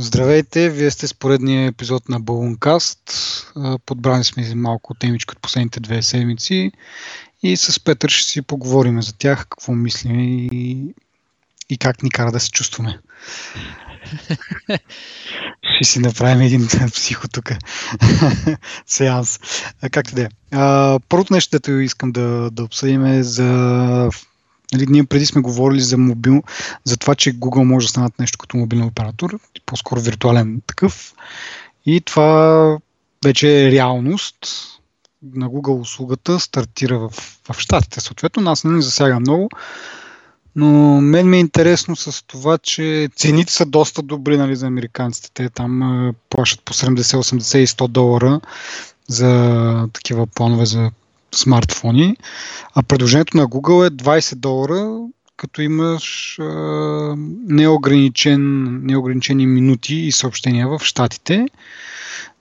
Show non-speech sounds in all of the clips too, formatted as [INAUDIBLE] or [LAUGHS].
Здравейте, вие сте с поредния епизод на Балункаст. Подбрани сме малко темички от последните две седмици и с Петър ще си поговорим за тях, какво мислим и, и как ни кара да се чувстваме. [LAUGHS] ще си направим един [LAUGHS] психо тук. [LAUGHS] Сеанс. Както да е. Първото нещо, което искам да, да обсъдим е за Нали, ние преди сме говорили за мобил, за това, че Google може да станат нещо като мобилен оператор, по-скоро виртуален такъв. И това вече е реалност. На Google услугата стартира в, в Штатите. Съответно, нас не засяга много, но мен ми е интересно с това, че цените са доста добри нали, за американците. Те там плащат по 70, 80 и 100 долара за такива планове за смартфони, а предложението на Google е 20 долара, като имаш а, неограничен, неограничени минути и съобщения в Штатите,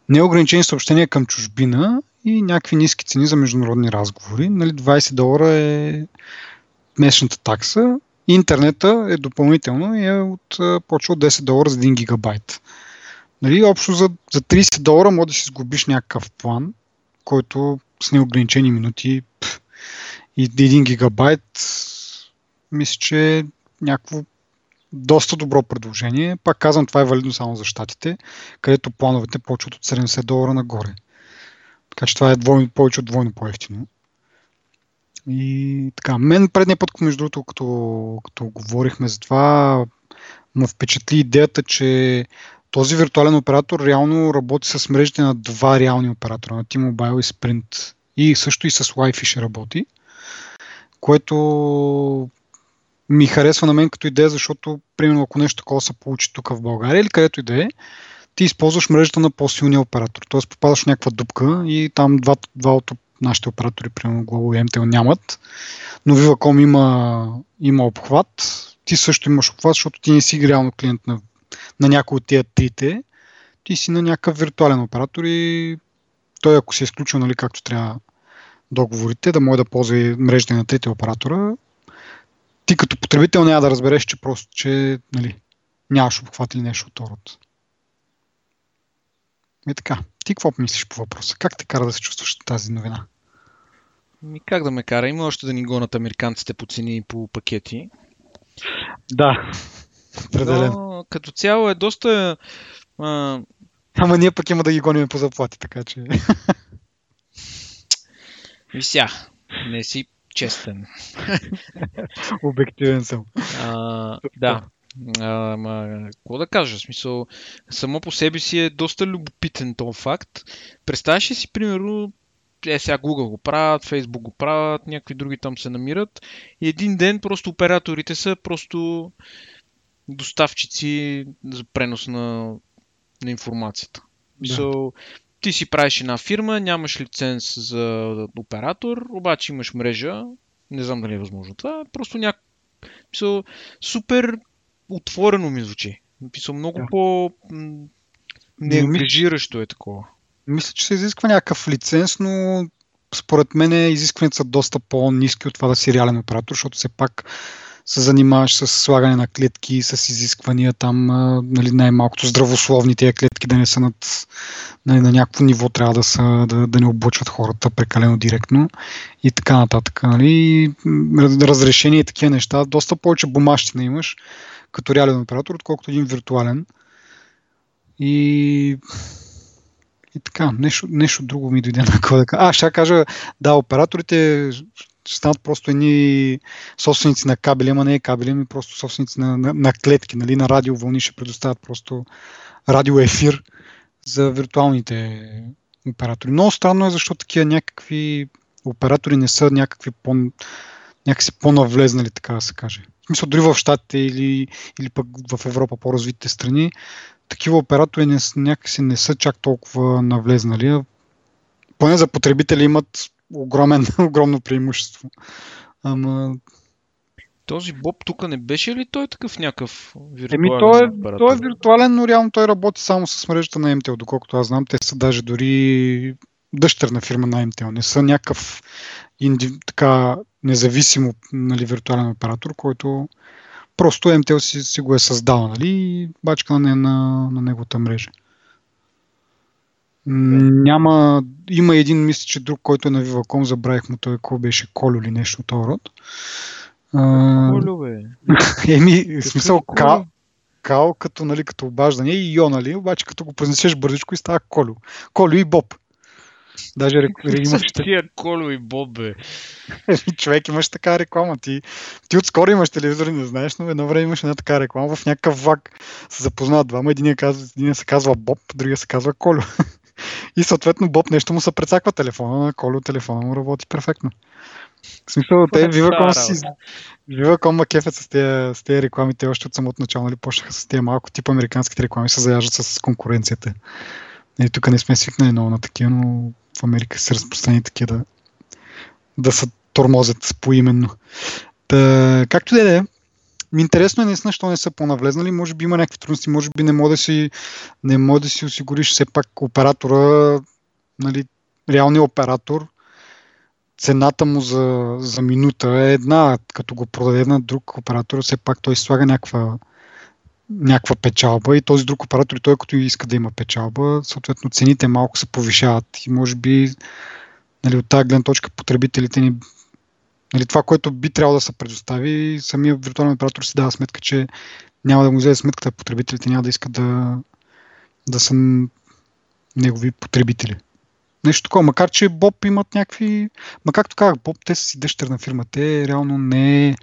неограничени съобщения към чужбина и някакви ниски цени за международни разговори. Нали, 20 долара е месечната такса. Интернета е допълнително и е от, почва от 10 долара за 1 гигабайт. Нали, общо за, за 30 долара може да си сгубиш някакъв план, който с неограничени минути и 1 гигабайт, мисля, че е някакво доста добро предложение. Пак казвам, това е валидно само за щатите, където плановете почват от 70 долара нагоре. Така че това е двойно, повече от двойно по-ефтино. И така, мен предния път, между другото, като, като говорихме за това, ме впечатли идеята, че този виртуален оператор реално работи с мрежите на два реални оператора, на T-Mobile и Sprint. И също и с Wi-Fi ще работи, което ми харесва на мен като идея, защото, примерно, ако нещо такова се получи тук в България или където и да е, ти използваш мрежата на по-силния оператор. Тоест попадаш в някаква дупка и там два, два от нашите оператори, примерно Global и MTL, нямат, но Viva.com има, има обхват. Ти също имаш обхват, защото ти не си реално клиент на на някой от тия трите, ти си на някакъв виртуален оператор и той ако се е изключил нали, както трябва договорите, да може да ползва и мрежите на трите оператора, ти като потребител няма да разбереш, че просто, че нали, нямаш обхват или нещо от род. И така, ти какво мислиш по въпроса? Как те кара да се чувстваш тази новина? Ми как да ме кара? Има още да ни гонат американците по цени и по пакети. Да, определено като цяло е доста... А... Ама ние пък има да ги гоним по заплати, така че... Вися, не си честен. Обективен съм. А, да. Ама, какво да кажа? В смисъл, само по себе си е доста любопитен този факт. Представяш ли си, примерно, е, сега Google го правят, Facebook го правят, някакви други там се намират и един ден просто операторите са просто доставчици за пренос на, на информацията. Да. So, ти си правиш една фирма, нямаш лиценз за оператор, обаче имаш мрежа, не знам дали е възможно това, просто някак... So, супер отворено ми звучи. Писал много да. по... Неангажиращо е такова. Мисля, че се изисква някакъв лиценз, но според мен изискванията са доста по-низки от това да си реален оператор, защото все пак се занимаваш с слагане на клетки, с изисквания там, нали, най-малкото здравословни тези клетки да не са над, нали, на някакво ниво, трябва да, са, да, да не облъчват хората прекалено директно и така нататък. Нали. Разрешение и такива неща, доста повече бумащина имаш като реален оператор, отколкото един виртуален. И и така, нещо, нещо друго ми дойде на да. А, ще кажа, да, операторите ще станат просто едни собственици на кабели, ама не е кабели, ами просто собственици на, на, на клетки, нали, на радиовълни ще предоставят просто радиоефир за виртуалните оператори. Много странно е, защото такива някакви оператори не са някакви по, някакси по-навлезнали, така да се каже. В смисъл, дори в Штатите или, или пък в Европа по-развитите страни, такива оператори не, някакси не са чак толкова навлезнали. Поне за потребители имат огромен, [LAUGHS] огромно преимущество. Ама... Този Боб тук не беше ли той такъв някакъв виртуален Еми, той е, той е виртуален, но реално той работи само с мрежата на MTL, доколкото аз знам. Те са даже дори дъщерна фирма на MTL. Не са някакъв инди, така независимо нали, виртуален оператор, който просто MTL си, си го е създал, нали, бачка на, на, на неговата мрежа. Няма, има един, мисля, че друг, който е на Viva.com, забравих му той, какво беше, Колю или нещо от този род. Колю, бе. [LAUGHS] Еми, смисъл, кал, кал, като, нали, като обаждане и Йо, нали, обаче като го произнесеш бързичко и става Колю. Колю и Боб. Даже имаш... Тия Колю и Боб, бе. Човек имаш така реклама. Ти, ти отскоро имаш телевизор, не знаеш, но едно време имаш една така реклама в някакъв влак. Се запознават двама. Един, казва, един се казва Боб, другия се казва Колю. [LAUGHS] И съответно Боб нещо му се прецаква телефона, на Колю телефона му работи перфектно. В смисъл, те Viva.com си... Viva.com ма кефят с тези, с тези реклами, те още от самото начало, нали, почнаха с тези малко тип американските реклами, се заяждат с конкуренцията. И нали, тук не сме свикнали много на такива, но в Америка се разпространи такива да, да се тормозят поименно. Та, както да е, интересно е наистина, що не са по-навлезнали. Може би има някакви трудности, може би не може да си, не може да си осигуриш все пак оператора, нали, реалния оператор, цената му за, за минута е една, като го продаде на друг оператор, все пак той слага някаква, някаква печалба и този друг оператор, той като иска да има печалба, съответно цените малко се повишават и може би нали, от тази гледна точка потребителите ни нали, това, което би трябвало да се предостави, самия виртуален оператор си дава сметка, че няма да му взе сметката, потребителите няма да искат да, да са негови потребители. Нещо такова, макар че Боб имат някакви... Ма както казах, Боб, те са си дъщерна фирма. Те реално не е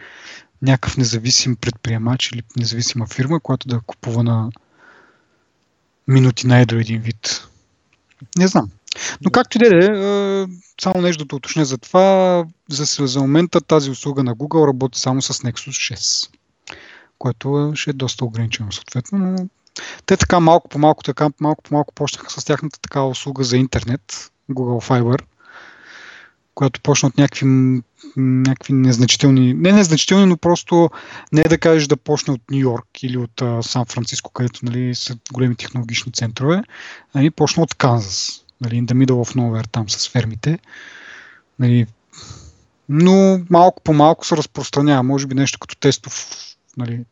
някакъв независим предприемач или независима фирма, която да купува на минути на едро един вид. Не знам. Но както и да е, само нещо да уточня за това, за, за момента тази услуга на Google работи само с Nexus 6, което ще е доста ограничено съответно, но те така малко по малко, така малко по малко почнаха с тяхната такава услуга за интернет, Google Fiber, която почна от някакви, някакви незначителни, не незначителни, но просто не е да кажеш да почне от Нью Йорк или от Сан Франциско, където нали, са големи технологични центрове, ами почна от Канзас нали, in the middle of nowhere там с фермите. Нали, но малко по малко се разпространява. Може би нещо като тестов. Нали,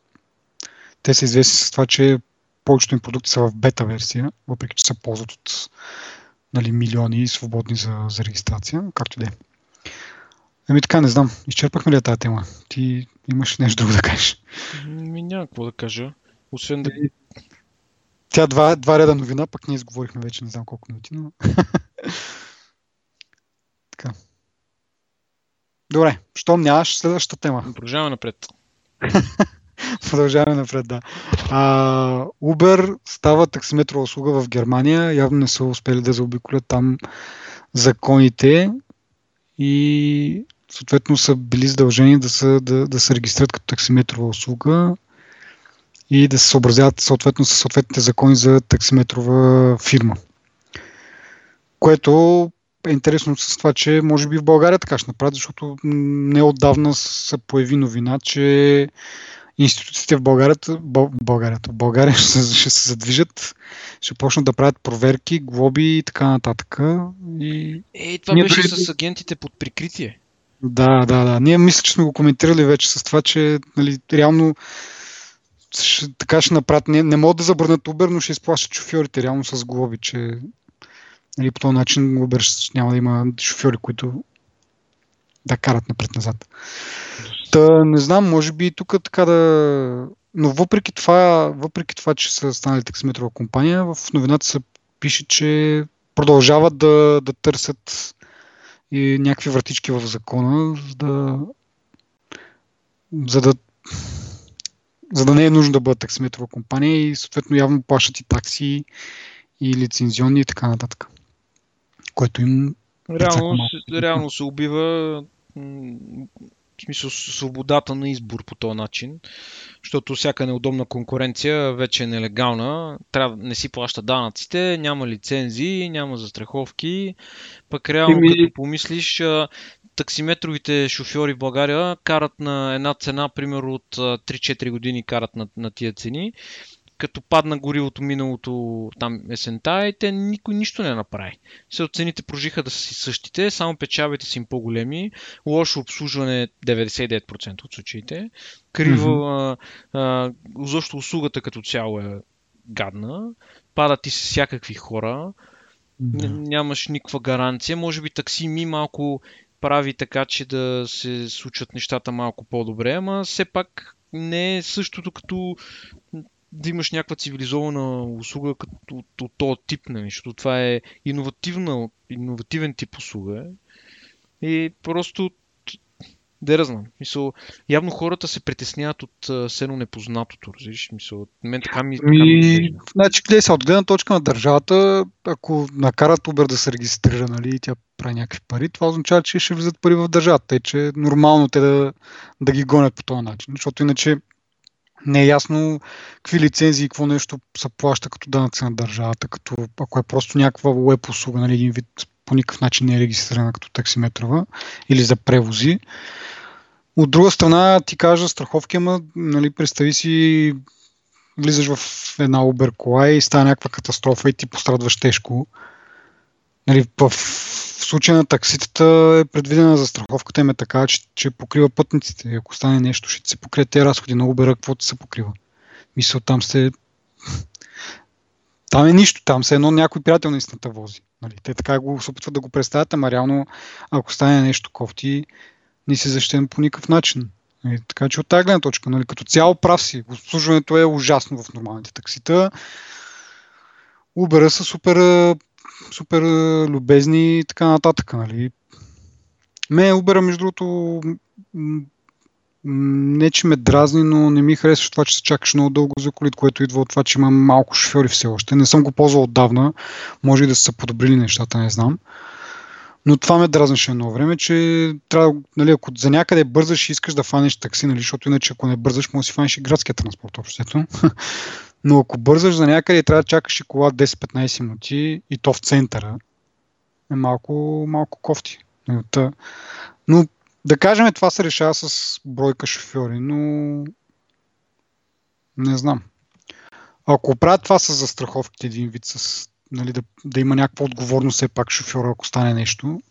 те са известни с това, че повечето им продукти са в бета версия, въпреки че се ползват от нали, милиони свободни за, за регистрация, както да е. Ами така, не знам. Изчерпахме ли тази тема? Ти имаш нещо друго да кажеш? Ми няма какво да кажа. Освен да тя два, два реда новина, пък ние изговорихме вече не знам колко минути, но... [LAUGHS] така. Добре, щом нямаш следващата тема. Продължаваме напред. [LAUGHS] Продължаваме напред, да. А, Uber става таксиметрова услуга в Германия. Явно не са успели да заобиколят там законите и съответно са били задължени да, са, да, да се регистрират като таксиметрова услуга и да се съобразяват съответно с съответните закони за таксиметрова фирма. Което е интересно с това, че може би в България така ще направят, защото неотдавна се появи новина, че институциите в България, България, България ще, се, ще се задвижат, ще почнат да правят проверки, глоби и така нататък. И... Ей, това Ние беше дори... с агентите под прикритие. Да, да, да. Ние мисля, че сме го коментирали вече с това, че нали, реално ще, така ще направят. Не, не могат да забранят Uber, но ще изплащат шофьорите реално с глоби, че нали, по този начин Uber няма да има шофьори, които да карат напред-назад. Та, не знам, може би тук така да... Но въпреки това, въпреки това, че са станали таксиметрова компания, в новината се пише, че продължават да, да търсят и някакви вратички в закона, за да, за да за да не е нужно да бъдат таксиметрова компания и съответно явно плащат и такси и лицензионни и така нататък. Което им реално, се, реално се убива в смисъл свободата на избор по този начин, защото всяка неудобна конкуренция вече е нелегална, трябва, не си плаща данъците, няма лицензии, няма застраховки, пък реално Ими... като помислиш, таксиметровите шофьори в България карат на една цена, примерно от 3-4 години карат на, на тия цени. като падна горивото миналото там есента и те никой нищо не направи. Се оцените прожиха да са си същите, само печалбите си им по-големи, лошо обслужване 99% от случаите, криво, mm-hmm. защо услугата като цяло е гадна, падат ти се всякакви хора, mm-hmm. нямаш никаква гаранция, може би такси ми малко прави така, че да се случат нещата малко по-добре, ама все пак не е същото като да имаш някаква цивилизована услуга като, от, от този тип, нали? защото това е иновативен тип услуга. И просто да я знам. Мисъл, явно хората се притесняват от сено непознатото. Разбираш? Мисъл, мен така ми, така ми Значи, гледай се, от гледна точка на държавата, ако накарат Uber да се регистрира нали, и тя прави някакви пари, това означава, че ще влизат пари в държавата. Тъй, че е нормално те да, да ги гонят по този начин. Защото иначе не е ясно какви лицензии и какво нещо се плаща като данъци на държавата, като ако е просто някаква веб услуга, нали, един вид по никакъв начин не е регистрирана като таксиметрова или за превози. От друга страна ти кажа страховки, ама нали, представи си влизаш в една Uber кола и става някаква катастрофа и ти пострадваш тежко. Нали, в, в случая на такситата е предвидена за страховката им е така, че, че покрива пътниците. Ако стане нещо, ще се покрият тези разходи на Uber, каквото се покрива. Мисля, там сте... Там е нищо, там се едно някой приятел наистина вози. Нали? Те така го се опитват да го представят, ама реално, ако стане нещо кофти, не си защитен по никакъв начин. Нали? Така че от тази гледна точка, нали? като цяло прав си, обслужването е ужасно в нормалните таксита. Uber са супер, супер любезни и така нататък. Нали? Ме Uber, между другото, не, че ме дразни, но не ми харесва това, че се чакаш много дълго за колите, което идва от това, че имам малко шофьори все още. Не съм го ползвал отдавна. Може и да са подобрили нещата, не знам. Но това ме дразнеше едно време, че трябва, нали, ако за някъде бързаш и искаш да фанеш такси, нали, защото иначе ако не бързаш, може да си фанеш и градския транспорт общото. [LAUGHS] Но ако бързаш за някъде трябва да чакаш и кола 10-15 минути и то в центъра, е малко, малко кофти. Но да кажем, това се решава с бройка шофьори, но не знам. Ако правят това с застраховките един вид, с, нали, да, да има някаква отговорност все пак шофьора, ако стане нещо,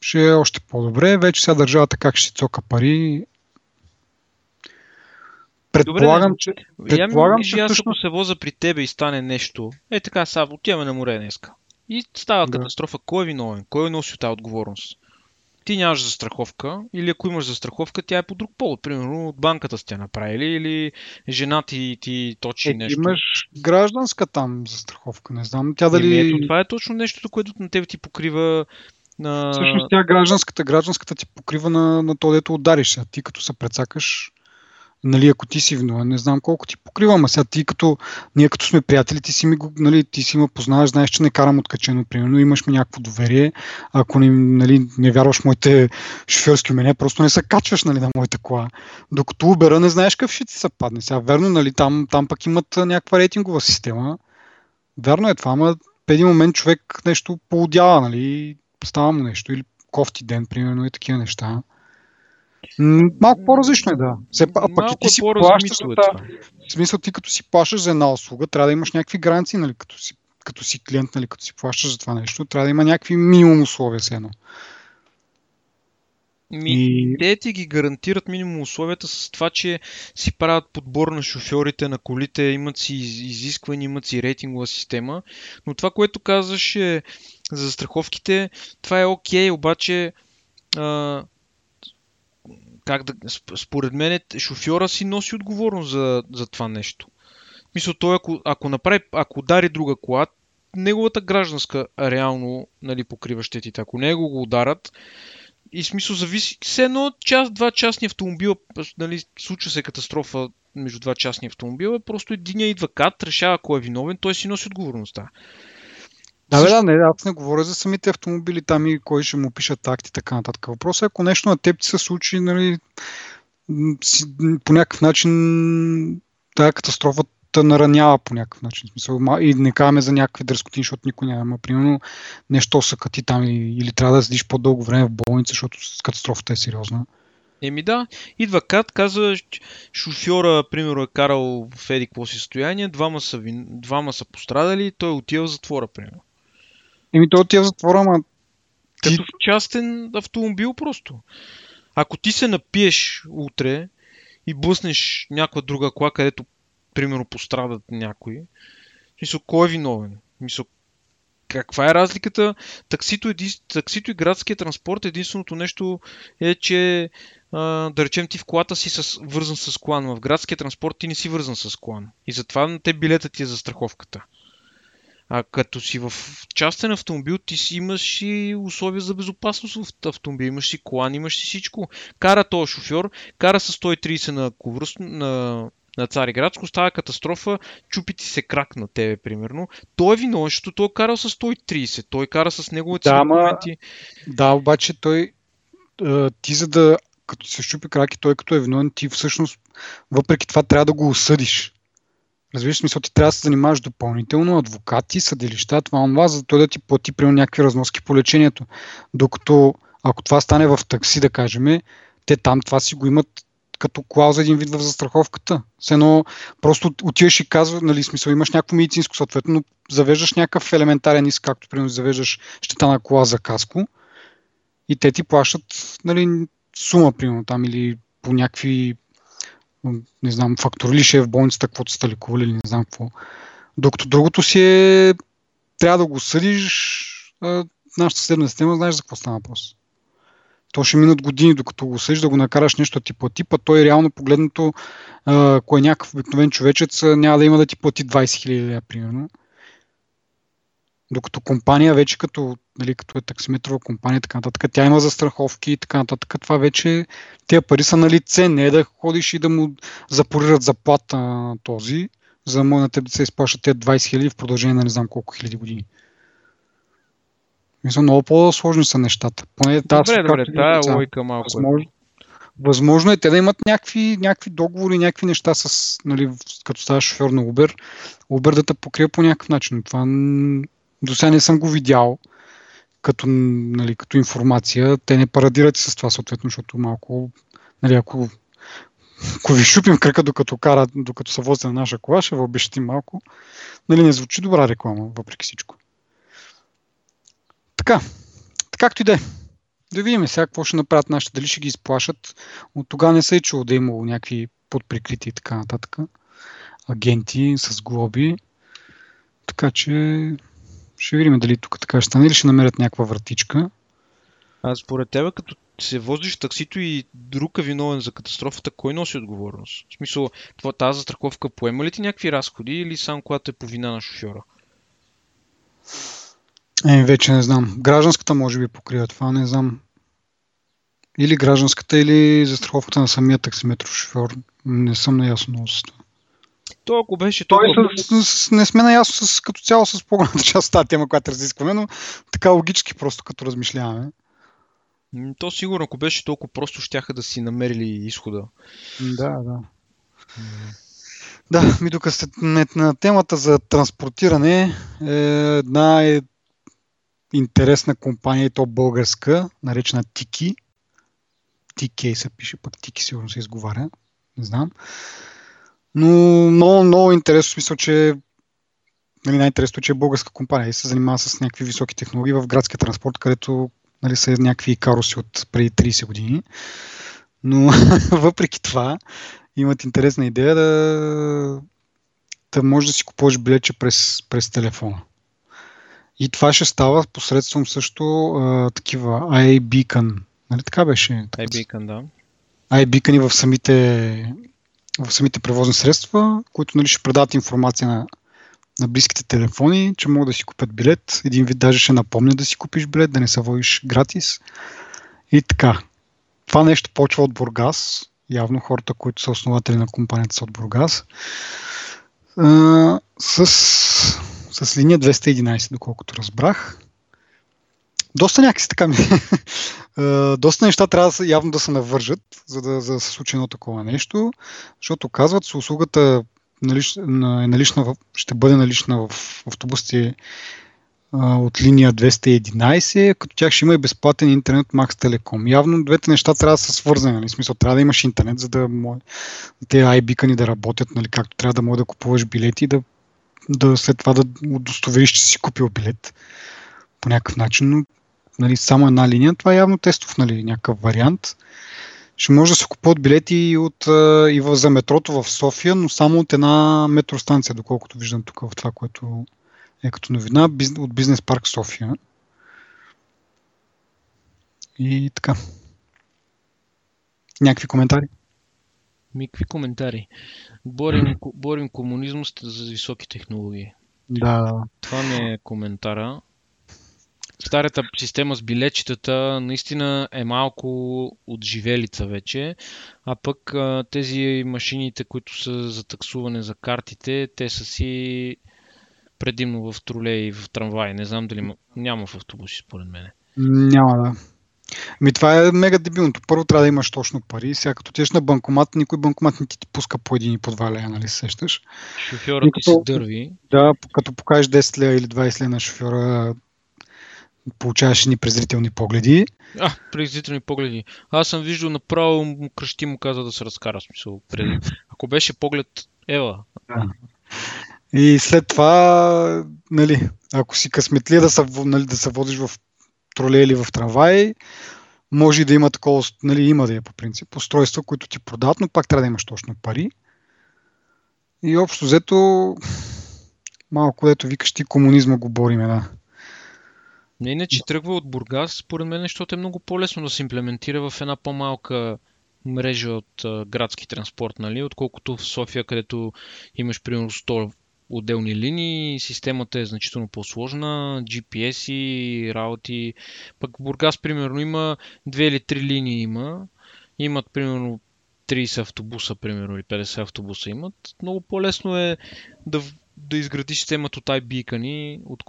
ще е още по-добре. Вече сега държавата как ще цока пари. Предполагам, Добре, че... Предполагам, че аз ако се воза при тебе и стане нещо, е така, сега отиваме на море днеска. И става да. катастрофа. Кой е виновен? Кой носи тази отговорност? Ти нямаш застраховка, или ако имаш застраховка, тя е по друг повод. Примерно от банката сте направили, или жена ти, ти точи е, нещо. Имаш гражданска там застраховка, не знам. Тя дали... ето, това е точно нещо, което на теб ти покрива на... Всъщност тя гражданската, гражданската ти покрива на, на то, дето удариш. А ти като се прецакаш, нали, ако ти си виновен, не знам колко ти покривам, а сега ти като, ние като сме приятели, ти си ми, нали, ти си ме познаваш, знаеш, че не карам откачено, примерно, имаш ми някакво доверие, ако не, нали, не вярваш моите шофьорски умения, просто не се качваш, нали, на моята кола. Докато Uber не знаеш какъв ще ти се падне. Сега, верно, нали, там, там пък имат някаква рейтингова система. Вярно е това, ама в един момент човек нещо поудява, нали, става му нещо, или кофти ден, примерно, и такива неща. Малко по-различно е, да. Все, а пък и ти си плащаш за. В смисъл, ти като си плащаш за една услуга, трябва да имаш някакви гаранции, нали, като си, като си клиент, нали, като си плащаш за това нещо, трябва да има някакви минимум условия с едно. Ми, и... Те ти ги гарантират минимум условията с това, че си правят подбор на шофьорите, на колите, имат си изисквания, имат си рейтингова система. Но това, което казваш е за страховките, това е окей, okay, обаче а, как да, според мен шофьора си носи отговорност за, за това нещо. Мисля, той ако, ако направи, ако удари друга кола, неговата гражданска реално нали, покрива щетите. Ако него го ударат, и смисъл зависи. Все едно час, два частни автомобила, нали, случва се катастрофа между два частни автомобила, просто един идва кат, решава кой е виновен, той си носи отговорността. Бе, да, не, аз не говоря за самите автомобили там и кой ще му пишат такти и така нататък. Въпросът е, ако нещо на теб ти се случи, нали, по някакъв начин тази катастрофа те наранява по някакъв начин. Смисъл, и не казваме за някакви дръскотини, защото никой няма. Примерно нещо са кати там или трябва да седиш по-дълго време в болница, защото катастрофата е сериозна. Еми да, идва Кат, казва, шофьора, примерно, е карал в еди какво си състояние, двама са, вин... двама са пострадали, той отива в затвора, примерно. Еми той отива в затвора, ама Като в частен автомобил просто. Ако ти се напиеш утре и блъснеш някаква друга кола, където, примерно, пострадат някои, мисля, кой е виновен? Мисля, каква е разликата? Таксито, един, таксито и градския транспорт, единственото нещо е, че а, да речем ти в колата си с, вързан с колан. В градския транспорт ти не си вързан с колан. И затова те билета ти е за страховката. А като си в частен автомобил, ти си имаш и условия за безопасност в автомобил. Имаш си колан, имаш си всичко. Кара този шофьор, кара с 130 на, ковръс, на, на Цариградско, става катастрофа, чупи ти се крак на тебе, примерно. Той е виновен, защото той е карал с 130. Той кара с неговите Да, документи. Да, обаче той, ти за да, като се щупи крак и той като е виновен, ти всъщност, въпреки това, трябва да го осъдиш. Разбираш, смисъл, ти трябва да се занимаваш допълнително, адвокати, съдилища, това, това, за да ти плати примерно някакви разноски по лечението. Докато, ако това стане в такси, да кажем, те там това си го имат като клауза един вид в застраховката. Все едно просто отиваш и казва, нали, смисъл, имаш някакво медицинско съответно, но завеждаш някакъв елементарен иск, както примерно завеждаш щета на кола за каско и те ти плащат нали, сума, примерно там или по някакви не знам, фактори ли ще е в болницата, каквото сте лекували или не знам какво. Докато другото си е трябва да го съдиш а, нашата съдебна система, знаеш за какво става въпрос. То ще минат години, докато го съдиш да го накараш нещо да ти плати, па той реално погледнато, ако е някакъв обикновен човечец, няма да има да ти плати 20 000 лева, примерно. Докато компания вече като, нали, като е таксиметрова компания така нататък, тя има застраховки и така нататък. Това вече тези пари са на лице, не е да ходиш и да му запорират заплата на този, за да може на теб да се изплащат тези 20 хиляди в продължение на не знам колко хиляди години. Мисля, много по-сложни са нещата. Поне тази Добре, добре, както тая каза, логика малко е. Възможно, възможно е те да имат някакви, някакви договори, някакви неща с, нали, като ставаш шофьор на Uber, Uber да те покрие по някакъв начин. Това до сега не съм го видял като, нали, като информация. Те не парадират с това съответно, защото малко, нали, ако, ако ви шупим кръка докато кара, докато се возите на наша кола, ще ви обещим малко. Нали, не звучи добра реклама, въпреки всичко. Така, както и да е. Да видим сега какво ще направят нашите, дали ще ги изплашат. От тогава не се е чуло да е имало някакви подприкрити и така нататък. Агенти с глоби. Така че ще видим дали тук така ще стане или ще намерят някаква вратичка. А според тебе, като се возиш таксито и друг е виновен за катастрофата, кой носи отговорност? В смисъл, това, тази застраховка поема ли ти някакви разходи или само когато е по вина на шофьора? Е, вече не знам. Гражданската може би покрива това, не знам. Или гражданската, или застраховката на самия таксиметров шофьор. Не съм наясно много с това. То ако беше Той толкова... с, с, не сме наясно с, като цяло с по-голямата [LAUGHS] част от тази тема, която разискваме, но така логически просто като размишляваме. То сигурно, ако беше толкова просто, щяха да си намерили изхода. Да, да. Да, ми тук на темата за транспортиране е една е интересна компания, и то българска, наречена Тики. TK се пише, пък Тики сигурно се изговаря. Не знам. Но много, много интересно, в смисъл, че нали, най-интересното, е, че е българска компания и се занимава с някакви високи технологии в градския транспорт, където нали, са някакви каруси от преди 30 години. Но [LAUGHS] въпреки това, имат интересна идея да, да можеш да си купуваш билече през, през телефона. И това ще става посредством също а, такива iBeacon. Нали така беше? Бейкън, да. iBeacon в самите, в самите превозни средства, които нали, ще предават информация на, на близките телефони, че могат да си купят билет. Един вид даже ще напомня да си купиш билет, да не се водиш гратис. И така. Това нещо почва от Бургас. Явно хората, които са основатели на компанията са от Бургас. А, с, с линия 211, доколкото разбрах. Доста някакси така ми. А, [LAUGHS] доста неща трябва явно да се навържат, за да, за да се случи едно такова нещо, защото казват, че услугата налич, на, е налична в, ще бъде налична в автобусите от линия 211, като тях ще има и безплатен интернет Max Telecom. Явно двете неща трябва да са свързани, нали? Смисъл трябва да имаш интернет, за да може те iBeacon да работят, нали? както трябва да може да купуваш билети и да, да след това да удостовериш, че си купил билет по някакъв начин, но нали, само една линия, това е явно тестов нали, някакъв вариант. Ще може да се купуват билети и, от, и за метрото в София, но само от една метростанция, доколкото виждам тук в това, което е като новина от Бизнес парк София. И така. Някакви коментари? Микви коментари. Борим, борим комунизмът за високи технологии. Да. Това ми е коментара. Старата система с билетчетата наистина е малко отживелица вече, а пък тези машините, които са за таксуване за картите, те са си предимно в тролей и в трамвай. Не знам дали няма в автобуси, според мен. Няма, да. Ми това е мега дебилното. Първо трябва да имаш точно пари. Сега като теш на банкомат, никой банкомат не ти, ти пуска по един и по два лея, нали сещаш? Шофьорът ти се дърви. Да, като покажеш 10 лея или 20 лея на шофьора, получаваш ни презрителни погледи. А, презрителни погледи. Аз съм виждал направо му кръщи му каза да се разкара смисъл. Ако беше поглед, ева. Да. И след това, нали, ако си късметли да се, нали, да се водиш в троле или в трамвай, може да има такова, нали, има да е по принцип, устройства, които ти продават, но пак трябва да имаш точно пари. И общо взето, малко дето викаш ти комунизма го бориме, да. Не, иначе тръгва от Бургас, според мен, защото е много по-лесно да се имплементира в една по-малка мрежа от а, градски транспорт, нали, отколкото в София, където имаш примерно 100 отделни линии, системата е значително по-сложна, GPS и работи. Пък в Бургас, примерно, има две или три линии има. Имат, примерно, 30 автобуса, примерно, или 50 автобуса имат. Много по-лесно е да, да изградиш системата от iBeacon от,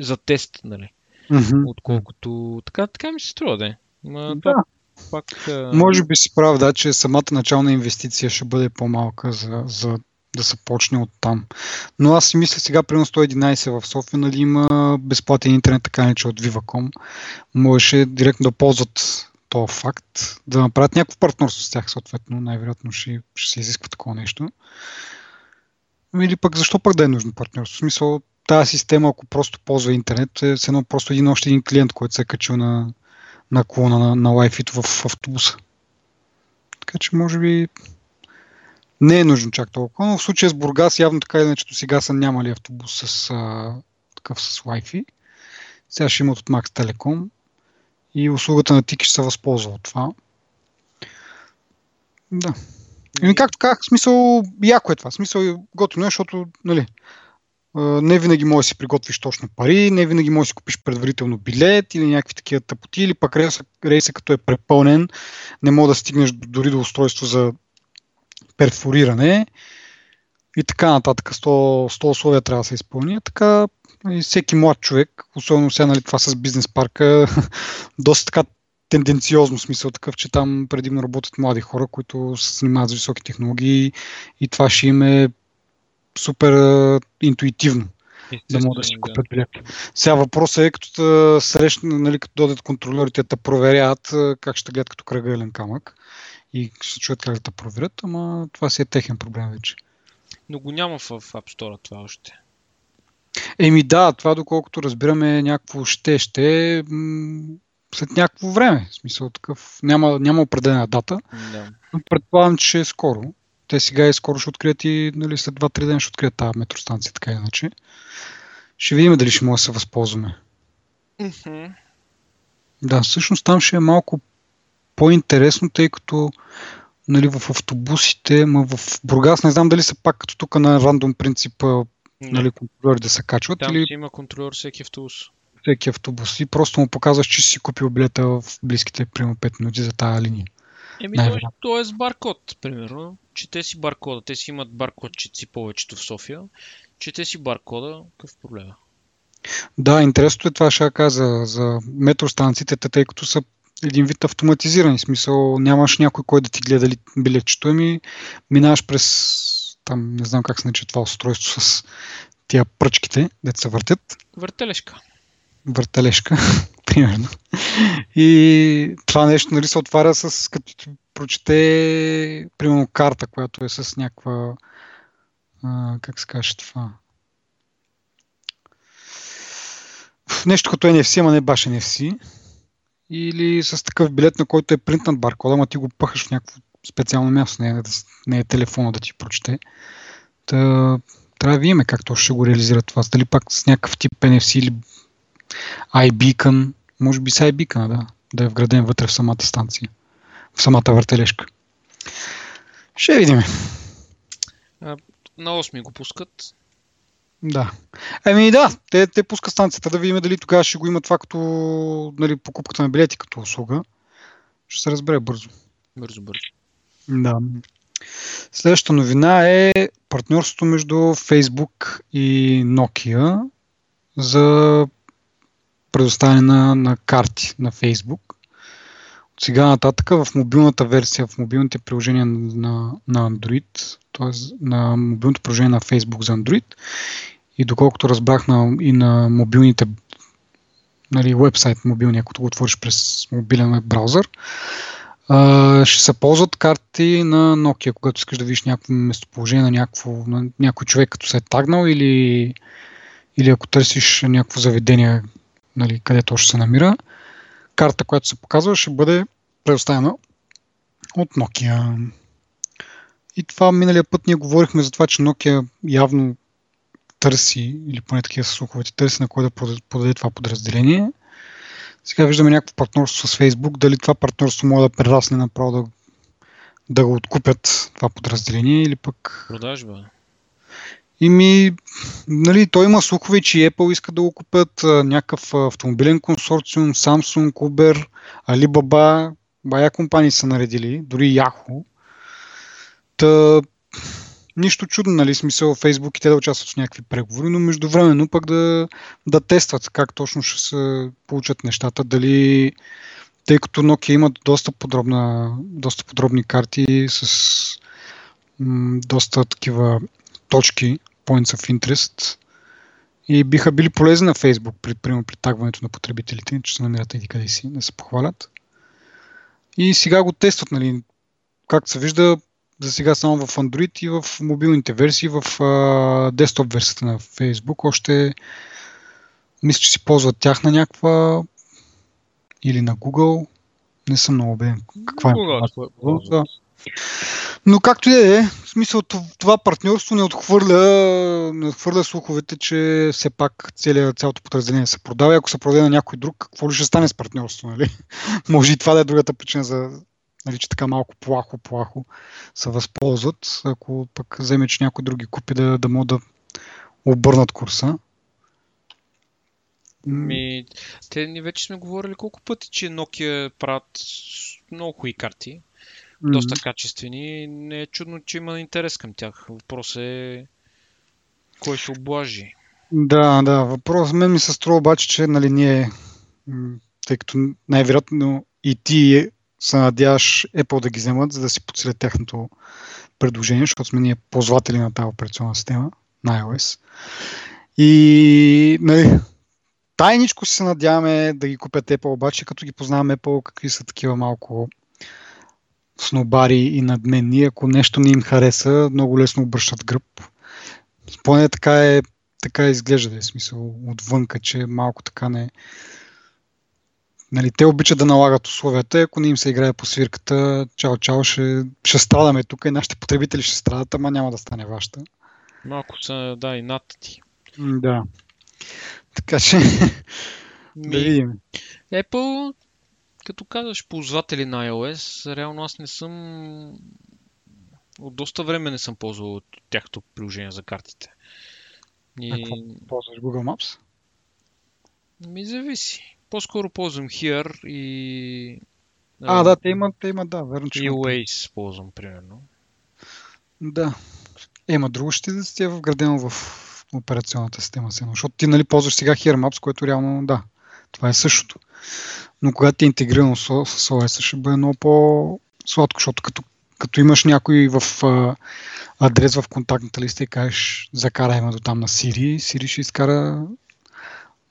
за тест, нали? Mm-hmm. Отколкото... Така, така ми се струва, да. Ма, да. Пак, а... Може би си прав, да, че самата начална инвестиция ще бъде по-малка за, за да се почне от там. Но аз си мисля сега, примерно 111 в София, нали, има безплатен интернет, така не че от Viva.com. Можеше директно да ползват този факт, да направят някакво партньорство с тях, съответно, най-вероятно ще, ще се изисква такова нещо. Или пък защо пък да е нужно партньорство? В смисъл, тази система, ако просто ползва интернет, е едно просто един още един клиент, който се е качил на, на клона на, на Wi-Fi в автобуса. Така че може би не е нужно чак толкова, но в случая с Бургас явно така или иначе сега са нямали автобус с а, такъв с Wi-Fi. Сега ще имат от Max Telecom и услугата на Тики ще се възползва от това. Да. И както казах, смисъл, яко е това. Смисъл е готино, защото, нали, не винаги можеш да си приготвиш точно пари, не винаги можеш да си купиш предварително билет или някакви такива тъпоти, или пък рейса, рейса като е препълнен, не мога да стигнеш дори до устройство за перфориране и така нататък. 100, 100 условия трябва да се изпълни. Така и всеки млад човек, особено сега нали, това с бизнес парка, [LAUGHS] доста така тенденциозно смисъл такъв, че там предимно работят млади хора, които се занимават с високи технологии и това ще им е супер интуитивно да могат да си купят билет. Сега въпросът е, като срещна, нали, като дойдат контролерите да проверяват, как ще гледат като кръгълен камък и ще чуят как да проверят, ама това си е техен проблем вече. Но го няма в App Store това още. Еми да, това доколкото разбираме някакво ще, ще след някакво време. В смисъл такъв, няма, няма определена дата, да. но предполагам, че е скоро. Те сега и скоро ще открият и нали, след 2-3 дена ще открият тази метростанция, така иначе. Ще видим дали ще може да се възползваме. Mm-hmm. Да, всъщност там ще е малко по-интересно, тъй като нали, в автобусите, ма в Бургас, не знам дали са пак като тук на рандом принцип нали, контролери да се качват. Там или... има контролер всеки автобус. Всеки автобус. И просто му показваш, че си купил билета в близките примерно 5 минути за тази линия. Еми, то, то е с баркод, примерно. Чете си баркода. Те си имат баркод, че си повечето в София. Чете си баркода, какъв проблем е? Да, интересното е това, ще кажа за, метростанциите, тъй като са един вид автоматизиран. Смисъл, нямаш някой, кой да ти гледа билетчето ми, минаваш през там, не знам как се нарича това устройство с тия пръчките, се въртят. Въртележка. Въртележка, [LAUGHS] примерно. И това нещо нали, се отваря с, като прочете, примерно, карта, която е с някаква, как се каже това, нещо като NFC, ама не баш NFC. Или с такъв билет, на който е принтнат баркода, ама ти го пъхаш в някакво специално място, не е, не е телефона да ти прочете. Та, трябва да видим как то ще го реализира това. Дали пак с някакъв тип NFC или iBeacon, може би с iBeacon, да, да е вграден вътре в самата станция, в самата въртележка. Ще видим. На 8 го пускат. Да. Еми да, те, те пускат станцията, да видим дали тогава ще го има това като нали, покупката на билети като услуга. Ще се разбере бързо. Бързо, бързо. Да. Следващата новина е партньорството между Facebook и Nokia за предоставяне на, на карти на Facebook. От сега нататък в мобилната версия, в мобилните приложения на, на Android, т.е. на мобилното приложение на Facebook за Android и доколкото разбрах на, и на мобилните нали, вебсайт мобилния, ако го отвориш през мобилен веб браузър, а, ще се ползват карти на Nokia, когато искаш да видиш някакво местоположение на, някакво, на някой човек, като се е тагнал или, или ако търсиш някакво заведение, нали, където още се намира, карта, която се показва, ще бъде предоставена от Nokia. И това миналия път ние говорихме за това, че Nokia явно търси, или поне такива слуховете, търси на кой да подаде това подразделение. Сега виждаме някакво партньорство с Facebook. Дали това партньорство може да прерасне направо да, да го откупят това подразделение или пък... Продажба. И ми, нали, той има слухове, че Apple иска да го купят, някакъв автомобилен консорциум, Samsung, Uber, Alibaba, бая компании са наредили, дори Yahoo. Та, нищо чудно, нали, смисъл Facebook и те да участват в някакви преговори, но междувременно пък да, да тестват как точно ще се получат нещата, дали тъй като Nokia имат доста, подробна, доста подробни карти с м, доста такива точки, points of interest и биха били полезни на Facebook при, при притагването на потребителите, че се намират еди къде си, да се похвалят. И сега го тестват, нали, както се вижда, за сега само в Android и в мобилните версии, в а, десктоп версията на Facebook. Още мисля, че си ползват тях на някаква или на Google. Не съм много убеден каква е. Google, е Но както и е, в смисъл това партньорство не отхвърля, не отхвърля слуховете, че все пак целият, цялото подразделение се продава. Ако се продаде на някой друг, какво ли ще стане с партньорство? Нали? [LAUGHS] Може и това да е другата причина за, нали, че така малко плахо-плахо се възползват, ако пък вземе, че някой други купи да, да могат да обърнат курса. Ми, те ни вече сме говорили колко пъти, че Nokia правят много хубави карти, mm-hmm. доста качествени. Не е чудно, че има интерес към тях. Въпрос е кой ще облажи. Да, да. Въпрос мен ми се струва обаче, че нали, ние, тъй като най-вероятно и ти се надяваш Apple да ги вземат, за да си подсилят тяхното предложение, защото сме ние ползватели на тази операционна система на iOS. И нали, тайничко се надяваме да ги купят Apple, обаче като ги познавам Apple, какви са такива малко снобари и надменни, ако нещо не им хареса, много лесно обръщат гръб. Поне така е, така изглежда, да е смисъл отвънка, че малко така не, Нали, те обичат да налагат условията, ако не им се играе по свирката, чао, чао, ще, ще страдаме тук и нашите потребители ще страдат, ама няма да стане вашата. Малко са, да, и над ти. Да. Така че, [LAUGHS] Ми... да видим. Apple, като казваш ползватели на iOS, реално аз не съм от доста време не съм ползвал от тяхното приложение за картите. И... А ползваш Google Maps? Ми зависи по-скоро ползвам Here и... А, да, те имат, те имат, да, верно, че И Waze ползвам, примерно. Да. Ема друго ще да сте вградено в операционната система си, защото ти нали ползваш сега Here Maps, което реално, да, това е същото. Но когато е интегрирано с OS, ще бъде много по-сладко, защото като като имаш някой в а, адрес в контактната листа и кажеш закарай ме до там на Siri, Siri ще изкара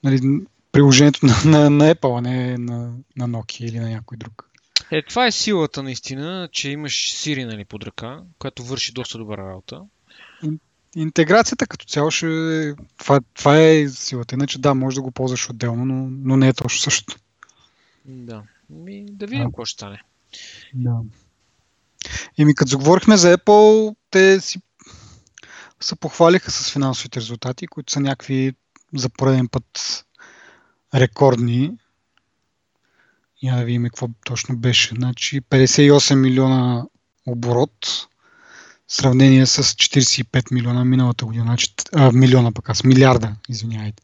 нали, приложението на, на, на Apple, а не на, на Nokia или на някой друг. Е, това е силата наистина, че имаш Siri нали, под ръка, която върши доста добра работа. Интеграцията като цяло ще... Това, това е силата. Иначе да, може да го ползваш отделно, но, но не е точно същото. Да. Ми, да видим какво ще стане. Да. Еми, като заговорихме за Apple, те си се похвалиха с финансовите резултати, които са някакви за пореден път рекордни. Я да видим какво точно беше. Значи 58 милиона оборот, сравнение с 45 милиона миналата година. Значи, а, милиона пък аз, милиарда, извинявайте.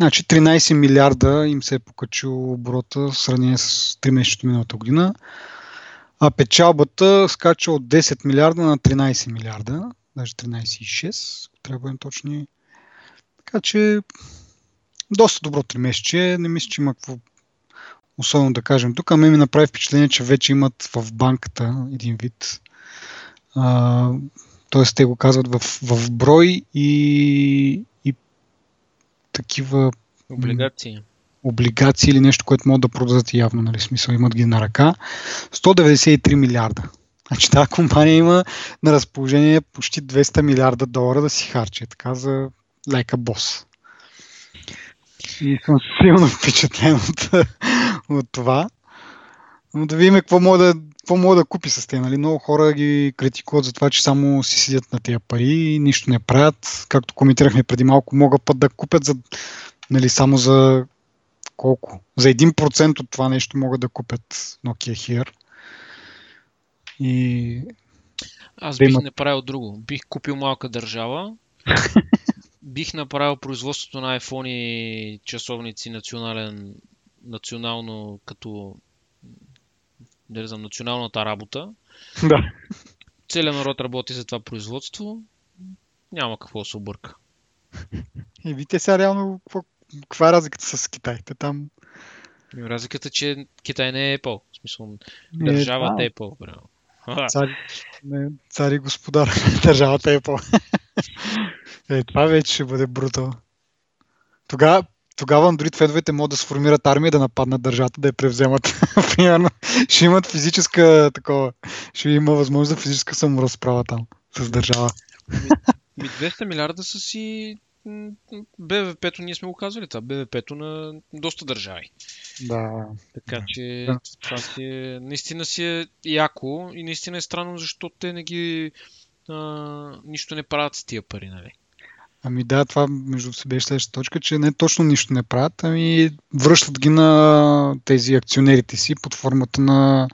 Значи 13 милиарда им се е покачил оборота в сравнение с 3 месечето миналата година. А печалбата скача от 10 милиарда на 13 милиарда, даже 13,6, трябва да бъдем точни. Така че доста добро 3 месече. Не мисля, че има какво особено да кажем. Тук ме ми направи впечатление, че вече имат в банката един вид. Тоест, те го казват в, в брой и, и такива облигации. Облигации или нещо, което могат да продадат явно, нали, смисъл имат ги на ръка. 193 милиарда. Значи тази компания има на разположение почти 200 милиарда долара да си харчи. Така за лека бос. И съм силно впечатлен от, [LAUGHS] от това. Но да видим какво мога да, какво мога да купи с те. Нали? Много хора ги критикуват за това, че само си седят на тези пари и нищо не правят. Както коментирахме преди малко, могат път да купят за, нали, само за колко? За 1% от това нещо могат да купят Nokia Here. И... Аз бих има... направил друго. Бих купил малка държава, [LAUGHS] бих направил производството на iPhone и часовници национален, национално като да знам, националната работа. Да. Целият народ работи за това производство. Няма какво да се обърка. И вите сега реално каква е разликата с Китай? Те там... Разликата, че Китай не е Apple. В смисъл, държавата е Apple. Браво. Цари, не, цари господар, държавата е Apple. е, това вече ще бъде брутал. Тогава, тогава Android федовете могат да сформират армия да нападнат държавата, да я превземат. [LAUGHS] Примерно, ще имат физическа такова, ще има възможност за физическа саморазправа там с държава. Ми, 200 милиарда са си БВП-то, ние сме го казвали това, БВП-то на доста държави. Да. Така че да. това си е, наистина си е яко и наистина е странно, защото те не ги а, нищо не правят с тия пари, нали? Ами да, това между се беше следващата точка, че не точно нищо не правят, ами връщат ги на тези акционерите си под формата на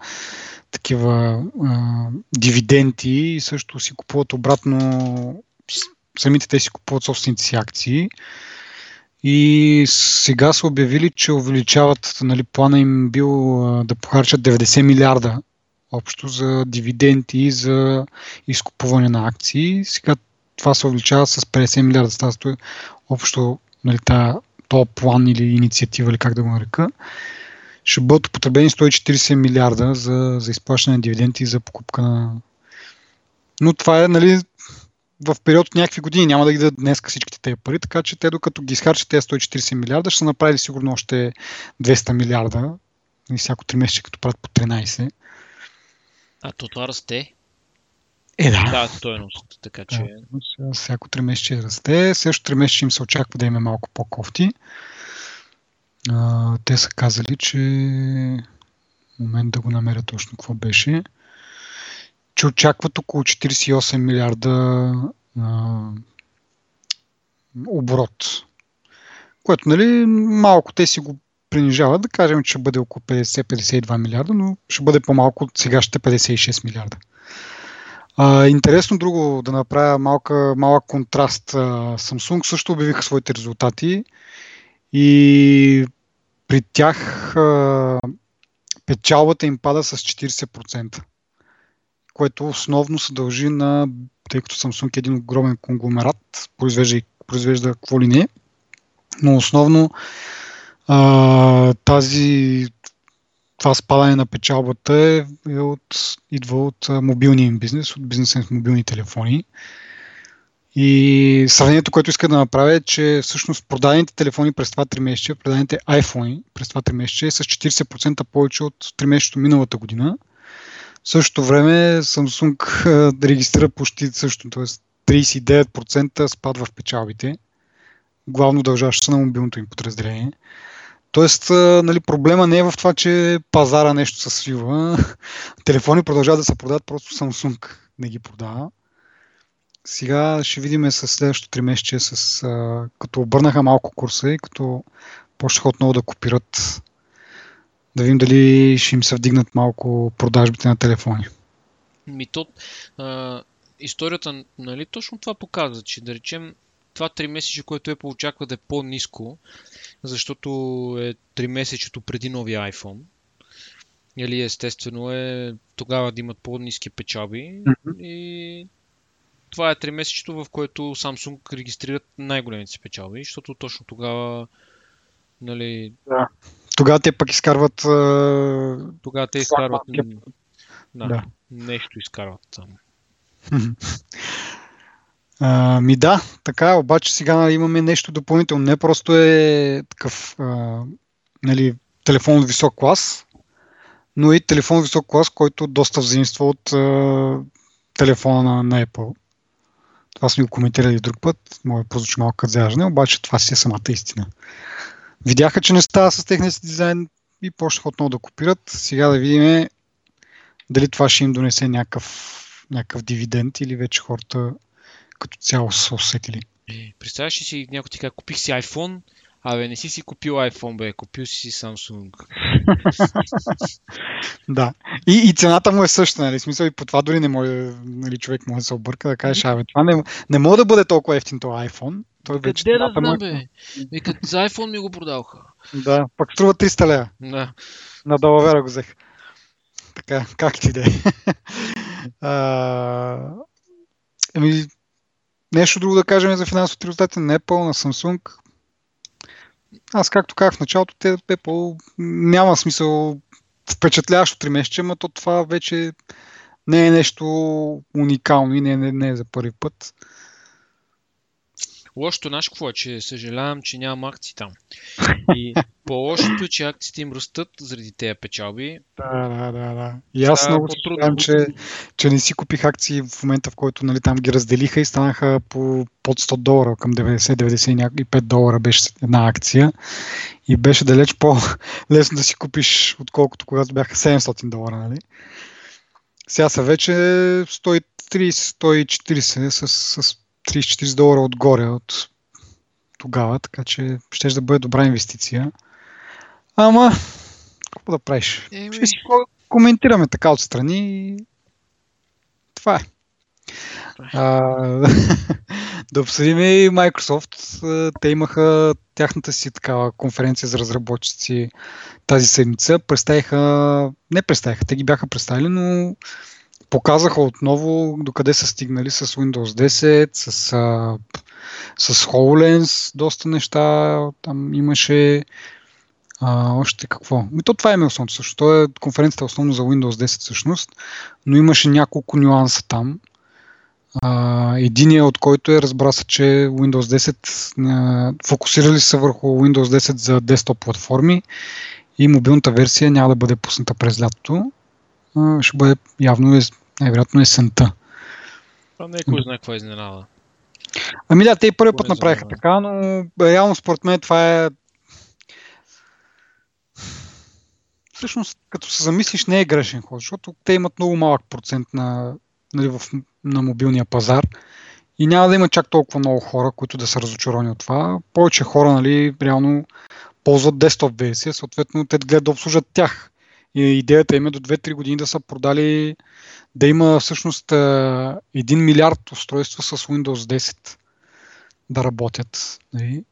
такива а, дивиденти и също си купуват обратно самите те си купуват собствените си акции. И сега са обявили, че увеличават, нали, плана им бил а, да похарчат 90 милиарда общо за дивиденти и за изкупуване на акции. Сега това се увеличава с 50 милиарда. Става общо нали, този план или инициатива, или как да го нарека. Ще бъдат употребени 140 милиарда за, за изплащане на дивиденти и за покупка на... Но това е нали, в период от някакви години. Няма да ги дадат днес всичките тези пари, така че те докато ги изхарчат тези 140 милиарда, ще са направили сигурно още 200 милиарда и всяко 3 месеца, като правят по 13. А то това расте? Е, да. Да, стоеност, така че... Да, всяко 3 месеца расте. Също 3 месеца им се очаква да има малко по-кофти. А, те са казали, че момент да го намеря точно какво беше че очакват около 48 милиарда а, оборот. Което, нали, малко те си го принижават, да кажем, че ще бъде около 50-52 милиарда, но ще бъде по-малко от сегашните 56 милиарда. А, интересно друго да направя малка, малък контраст. Samsung също обявиха своите резултати и при тях а, печалбата им пада с 40% което основно се дължи на, тъй като Samsung е един огромен конгломерат, произвежда, произвежда какво ли не, но основно а, тази това спадане на печалбата е, е от, идва от мобилния им бизнес, от бизнеса с мобилни телефони. И сравнението, което иска да направя е, че всъщност продадените телефони през това 3 месеца, продадените iPhone през това 3 месеца е с 40% повече от 3 месеца миналата година. В същото време Samsung регистрира почти също, т.е. 39% спад в печалбите, главно дължащо се на мобилното им подразделение. Тоест, нали, проблема не е в това, че пазара нещо се свива. [LAUGHS] Телефони продължават да се продават, просто Samsung не ги продава. Сега ще видим с следващото три месече, с, като обърнаха малко курса и като почнаха отново да копират, да видим дали ще им се вдигнат малко продажбите на телефони. Ми то, а, историята, нали, точно това показва, че да речем това 3 месече, което е очаква да е по-низко, защото е 3 месечето преди новия iPhone. Нали, естествено е тогава да имат по-низки печалби mm-hmm. и това е 3 месечето, в което Samsung регистрират най-големите си печалби, защото точно тогава нали... Да. Тогава те пък изкарват... Тогава те изкарват... Да, да. Нещо изкарват там. [LAUGHS] А, ми да, така, обаче сега имаме нещо допълнително. Не просто е такъв а, нали, телефон от висок клас, но и телефон висок клас, който доста взаимства от а, телефона на, на Apple. Това сме го коментирали друг път, може да прозвучи малко като обаче това си е самата истина. Видяха, че не става с техния дизайн и почнаха отново да копират. Сега да видим дали това ще им донесе някакъв, някакъв дивиденд или вече хората като цяло са усетили. Е, представяш ли си някой ти казва, купих си iPhone, Абе, не си си купил iPhone, бе, купил си си Samsung. [LAUGHS] да. И, и цената му е съща, нали? Смисъл и по това дори не може, нали, човек може да се обърка да каже, абе, това не, не може да бъде толкова ефтин този iPhone. Той вече Къде да знам, бе? И като за iPhone ми го продаваха. Да, пък струва 300 лева. Да. На Далавера го взех. Така, как ти да е. [LAUGHS] Еми, нещо друго да кажем за финансовите резултати на Apple, на Samsung аз както казах в началото, те Apple няма смисъл впечатляващо три месеца, но то това вече не е нещо уникално и не, не, не е за първи път. Лошото наш какво е, че съжалявам, че нямам акции там. И [LAUGHS] по-лошото е, че акциите им растат заради тези печалби. Да, да, да. да. И аз много съжалявам, че, че не си купих акции в момента, в който нали, там ги разделиха и станаха по под 100 долара, към 90-95 долара беше една акция. И беше далеч по-лесно да си купиш, отколкото когато бяха 700 долара. Нали? Сега са вече 130-140 с, с 30-40 долара отгоре от тогава, така че ще да бъде добра инвестиция. Ама, какво да правиш? Еми... Ще си коментираме така отстрани и това е. А, [LAUGHS] да обсъдим и Microsoft. Те имаха тяхната си такава конференция за разработчици тази седмица. Представиха, не представиха, те ги бяха представили, но показаха отново докъде са стигнали с Windows 10, с, с HoloLens, доста неща. Там имаше а, още какво? И то това е основното също. То е конференцията основно за Windows 10 всъщност, но имаше няколко нюанса там. А, единият от който е разбра се, че Windows 10 а, фокусирали се върху Windows 10 за десктоп платформи и мобилната версия няма да бъде пусната през лятото. Ще бъде явно най-вероятно есента. Това не е кой знае каква изненада. Ами да, те и първи път направиха така, но реално според мен това е всъщност, като се замислиш, не е грешен ход, защото те имат много малък процент на, нали, в, на мобилния пазар и няма да има чак толкова много хора, които да са разочаровани от това. Повече хора, нали, реално ползват десктоп версия, съответно те гледат да обслужат тях. Идеята им е до 2-3 години да са продали, да има всъщност 1 милиард устройства с Windows 10 да работят. Нали?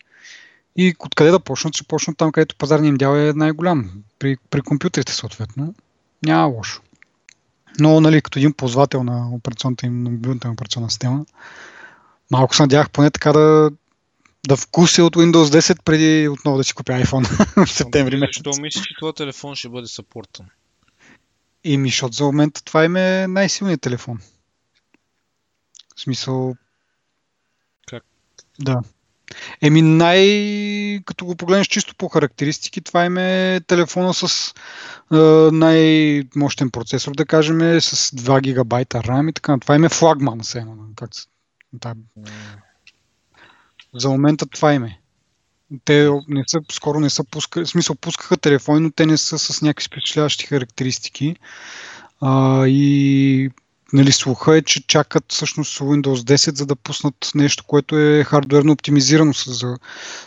И откъде да почнат? Ще почнат там, където пазарният им дял е най-голям. При, при компютрите съответно. Няма лошо. Но, нали, като един ползвател на операционната им, на мобилната им операционна система, малко се надявах поне така да, да вкуся от Windows 10 преди отново да си купя iPhone [LAUGHS] в септември месец. Защо мислиш, че твой телефон ще бъде съпортен? ми, защото за момента това им е най-силният телефон. В смисъл... Как? Да. Еми най... Като го погледнеш чисто по характеристики, това им е телефона с е, най-мощен процесор, да кажем, с 2 гигабайта RAM и така. Това им е флагман, все Как... Да. За момента това е. Те не са, скоро не са пускали, в смисъл пускаха телефони, но те не са с някакви впечатляващи характеристики. А, и нали, слуха е, че чакат всъщност Windows 10, за да пуснат нещо, което е хардуерно оптимизирано с,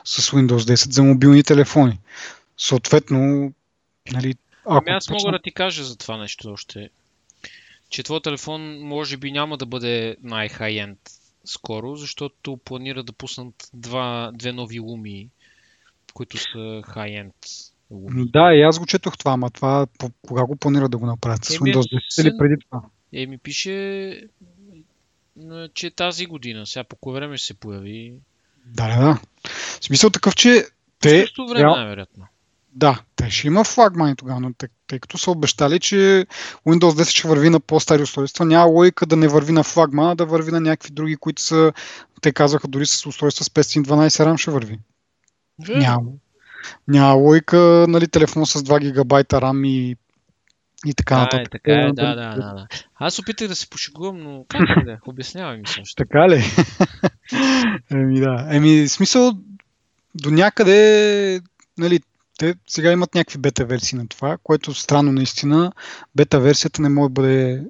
с Windows 10 за мобилни телефони. Съответно, нали, ако ами аз мога да ти кажа за това нещо още. Че твой телефон може би няма да бъде най-хай-енд скоро, защото планира да пуснат два, две нови луми, които са хай-енд. Луми. Да, и аз го четох това, ама това кога го планира да го направят? С Windows 10 или преди това? Еми пише, че тази година, сега по кое време ще се появи. Да, да, да. В смисъл такъв, че те... Също време, най-вероятно. Да, те ще има флагмани тогава, но тъй, като са обещали, че Windows 10 ще върви на по-стари устройства, няма логика да не върви на флагмана, а да върви на някакви други, които са, те казаха дори с устройства с 512 RAM ще върви. Няма. Няма логика, нали, телефон с 2 гигабайта RAM и и така да, нататък. Е, така е, да, да, да, да. Аз опитах да се пошегувам, но как да, обяснявай ми също. Така ли? [LAUGHS] Еми да. Еми, смисъл, до някъде, нали, те сега имат някакви бета версии на това, което странно наистина. Бета версията не може да бъде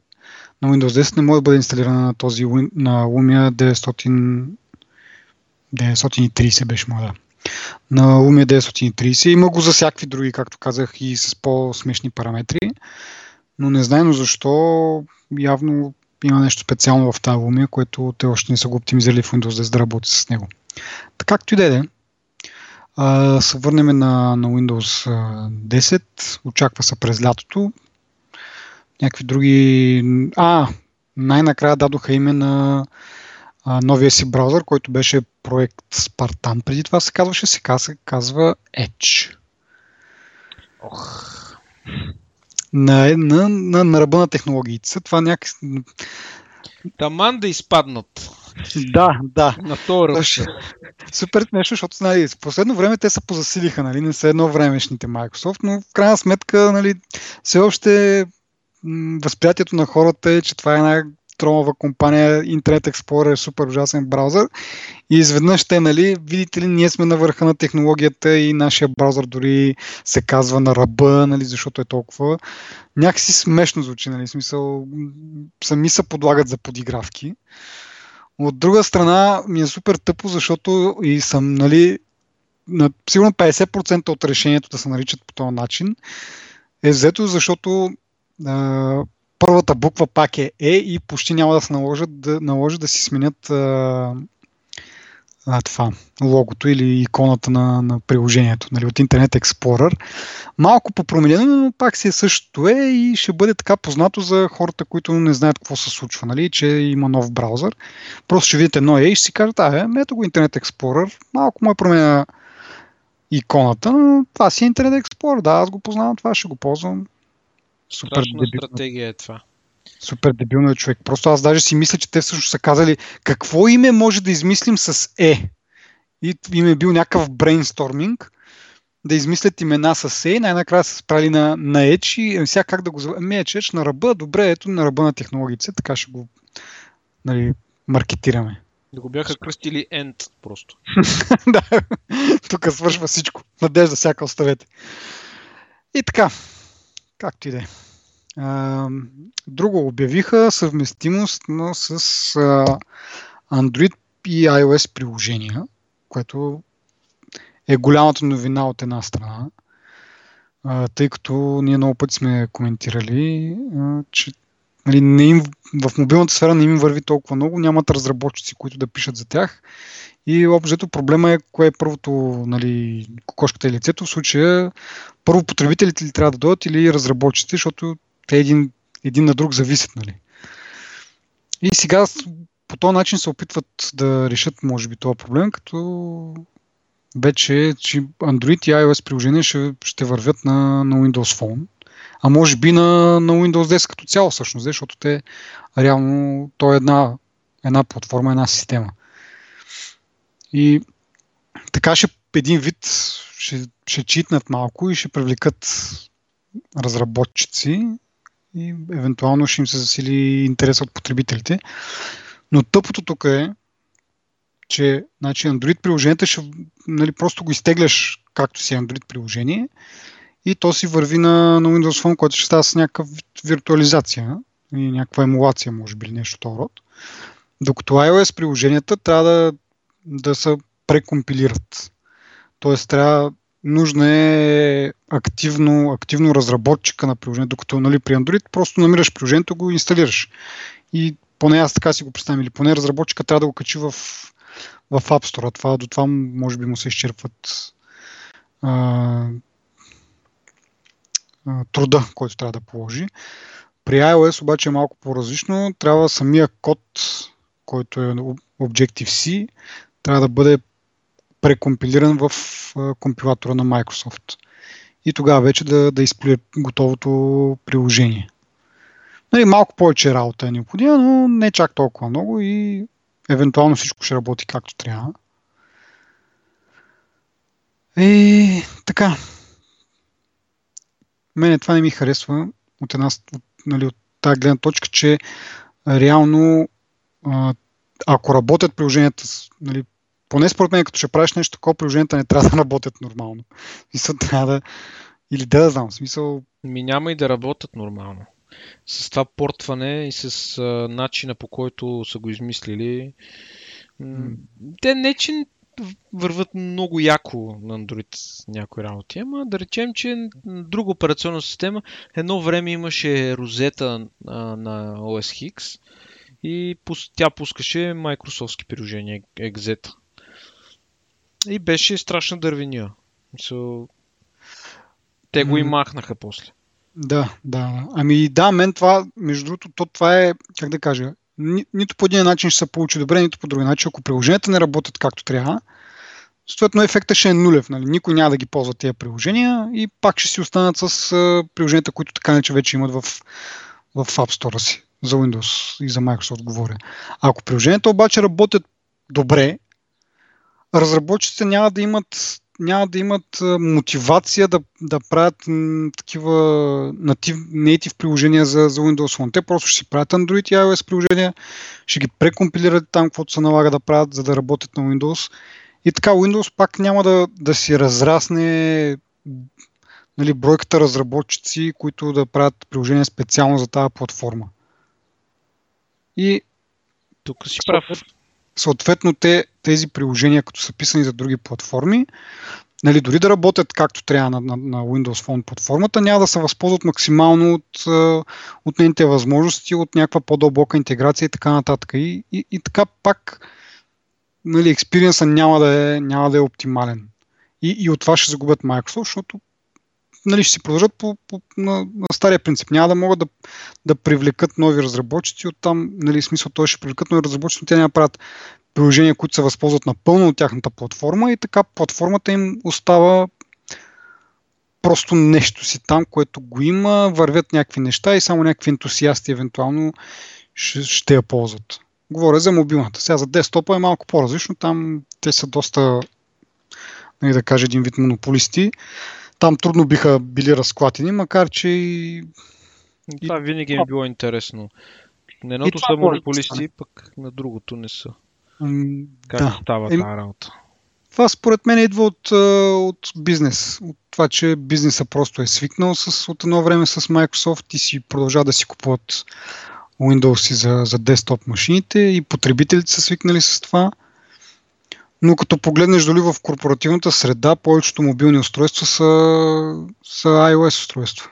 на Windows 10 не може да бъде инсталирана на този на Lumia 900 930 беше моя. На Lumia 930 има го за всякакви други, както казах, и с по-смешни параметри, но не знаем защо явно има нещо специално в тази Lumia, което те още не са го оптимизирали в Windows 10 да работи с него. Така както и да е, а, се върнем на, на Windows 10. Очаква се през лятото. Някакви други... А, най-накрая дадоха име на а, новия си браузър, който беше проект Spartan. Преди това се казваше, сега се казва Edge. Ох. На, на, на, на ръба на технологиите. Това някак... Таман да изпаднат. Да, да. На този Супер смешно, защото нали, в последно време те се позасилиха, нали, не са едно времешните Microsoft, но в крайна сметка нали, все още възприятието на хората е, че това е една тромава компания, Internet Explorer е супер ужасен браузър и изведнъж те, нали, видите ли, ние сме на върха на технологията и нашия браузър дори се казва на ръба, нали, защото е толкова. Някакси смешно звучи, нали, смисъл, сами се подлагат за подигравки. От друга страна ми е супер тъпо, защото и съм, нали, на сигурно 50% от решението да се наричат по този начин е взето, защото а, първата буква пак е Е и почти няма да се наложат да, наложи да си сменят а, а, това, логото или иконата на, на приложението нали, от Internet Explorer. Малко по-променено, но пак си е същото е и ще бъде така познато за хората, които не знаят какво се случва, нали, че има нов браузър. Просто ще видите едно е и ще си кажете, а, ето го Internet Explorer, малко му е променя иконата, но това си е Internet Explorer, да, аз го познавам, това ще го ползвам. Супер дебилна стратегия е това. Супер дебилно е човек. Просто аз даже си мисля, че те всъщност са казали какво име може да измислим с Е. И им е бил някакъв брейнсторминг да измислят имена с Е най-накрая са справили на, на Edge и е, сега как да го зовем. Ами Edge, на ръба, добре, ето на ръба на технологиите, така ще го нали, маркетираме. Да го бяха кръстили End просто. [LAUGHS] да, тук свършва всичко. Надежда всяка оставете. И така, както и да е. Друго обявиха съвместимост но с а, Android и iOS приложения, което е голямата новина от една страна, а, тъй като ние много пъти сме коментирали, а, че нали, не им, в мобилната сфера не им върви толкова много, нямат разработчици, които да пишат за тях. И общо проблема е кое е първото, нали, кокошката и лицето. В случая първо потребителите ли трябва да дойдат или разработчиците, защото те един, един на друг зависят. Нали. И сега по този начин се опитват да решат, може би, този проблем, като вече, че Android и iOS приложения ще, ще вървят на, на Windows Phone. А може би на, на Windows 10 като цяло всъщност, защото те реално, то е една, една платформа, една система. И така ще един вид ще, ще читнат малко и ще привлекат разработчици и евентуално ще им се засили интерес от потребителите. Но тъпото тук е, че значи, Android приложенията ще, нали, просто го изтегляш както си Android приложение и то си върви на, на Windows Phone, който ще става с някаква виртуализация и някаква емулация, може би, нещо това род. Докато iOS приложенията трябва да, да се прекомпилират. Тоест трябва нужно е активно, активно разработчика на приложението, докато нали, при Android просто намираш приложението, го инсталираш. И поне аз така си го представям, или поне разработчика трябва да го качи в, в App Store. Това, до това може би му се изчерпват а, а, труда, който трябва да положи. При iOS обаче е малко по-различно. Трябва самия код, който е Objective-C, трябва да бъде прекомпилиран в компилатора на Microsoft. И тогава вече да, да изплюе готовото приложение. Нали, малко повече работа е необходима, но не чак толкова много и евентуално всичко ще работи както трябва. И така. Мене това не ми харесва от една от, нали, от тази гледна точка, че реално ако работят приложенията нали, поне според мен, като ще правиш нещо такова, приложенията не трябва да работят нормално. Мисъл, трябва да... Или да, да знам, смисъл... Ми няма и да работят нормално. С това портване и с а, начина по който са го измислили, mm. те не че върват много яко на Android някои работи, ама да речем, че друга операционна система едно време имаше розета а, на OS X и тя пускаше Microsoftски приложения, Exeta. И беше страшна дървения. So, те го и махнаха после. Да, да. Ами да, мен това, между другото, то това е, как да кажа, ни, нито по един начин ще се получи добре, нито по друг начин. Ако приложенията не работят както трябва, съответно ефекта ще е нулев. Нали? Никой няма да ги ползва тези приложения и пак ще си останат с приложенията, които така не че вече имат в, в App Store си. За Windows и за Microsoft говоря. Ако приложенията обаче работят добре, разработчиците няма да имат няма да имат мотивация да, да правят такива native, native приложения за, за Windows Phone. Те просто ще си правят Android и iOS приложения, ще ги прекомпилират там, каквото се налага да правят, за да работят на Windows. И така Windows пак няма да, да си разрасне нали, бройката разработчици, които да правят приложения специално за тази платформа. И тук си прав съответно те, тези приложения, като са писани за други платформи, нали, дори да работят както трябва на, на, на Windows Phone платформата, няма да се възползват максимално от, от нейните възможности, от някаква по-дълбока интеграция и така нататък. И, и, и така пак нали, експириенса няма да е, няма да е оптимален. И, и от това ще загубят Microsoft, защото нали, ще си продължат по, по, на, на стария принцип. Няма да могат да, да привлекат нови разработчици от там, нали, смисъл той ще привлекат нови разработчици, но те няма правят приложения, които се възползват напълно от тяхната платформа и така платформата им остава просто нещо си там, което го има, вървят някакви неща и само някакви ентусиасти евентуално ще, ще я ползват. Говоря за мобилната. Сега за десктопа е малко по-различно. Там те са доста, нали да кажа, един вид монополисти там трудно биха били разклатени, макар че и... Това винаги е било интересно. На едното са монополисти, пък на другото не са. Как да. става тази работа? Това според мен идва от, от бизнес. От това, че бизнеса просто е свикнал с, от едно време с Microsoft и си продължава да си купуват Windows за, за десктоп машините и потребителите са свикнали с това. Но като погледнеш дали в корпоративната среда, повечето мобилни устройства са, са iOS устройства.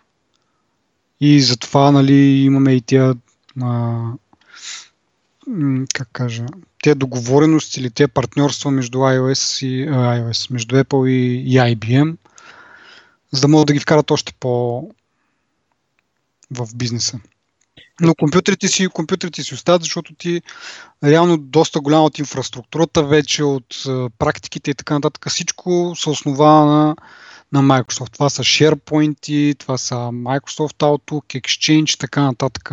И затова нали, имаме и тия а, как кажа, те договорености или те партньорства между iOS и а, iOS, между Apple и, и IBM, за да могат да ги вкарат още по в бизнеса. Но компютрите си, компютрите си остават, защото ти реално доста голяма от инфраструктурата вече, от практиките и така нататък, всичко се основава на, на Microsoft. Това са SharePoint, това са Microsoft Outlook, Exchange и така нататък.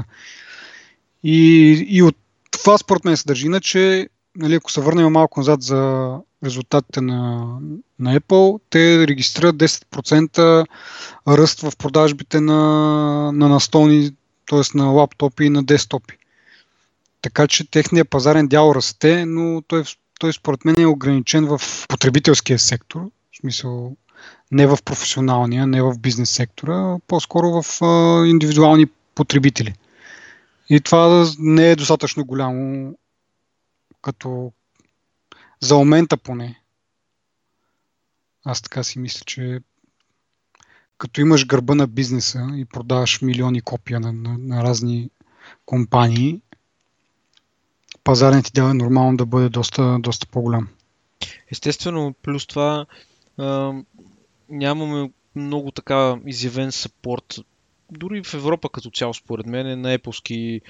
И, и от това според мен се държи. Иначе, нали, ако се върнем малко назад за резултатите на, на Apple, те регистрират 10% ръст в продажбите на, на настолни, т.е. на лаптопи и на десктопи. Така че техният пазарен дял расте, но той, той според мен е ограничен в потребителския сектор, в смисъл не в професионалния, не в бизнес сектора, по-скоро в а, индивидуални потребители. И това не е достатъчно голямо като за момента поне. Аз така си мисля, че като имаш гърба на бизнеса и продаваш милиони копия на, на, на разни компании, пазарният ти дял е нормално да бъде доста, доста по-голям. Естествено, плюс това а, нямаме много така изявен сапорт дори в Европа като цяло, според мен, е на Apple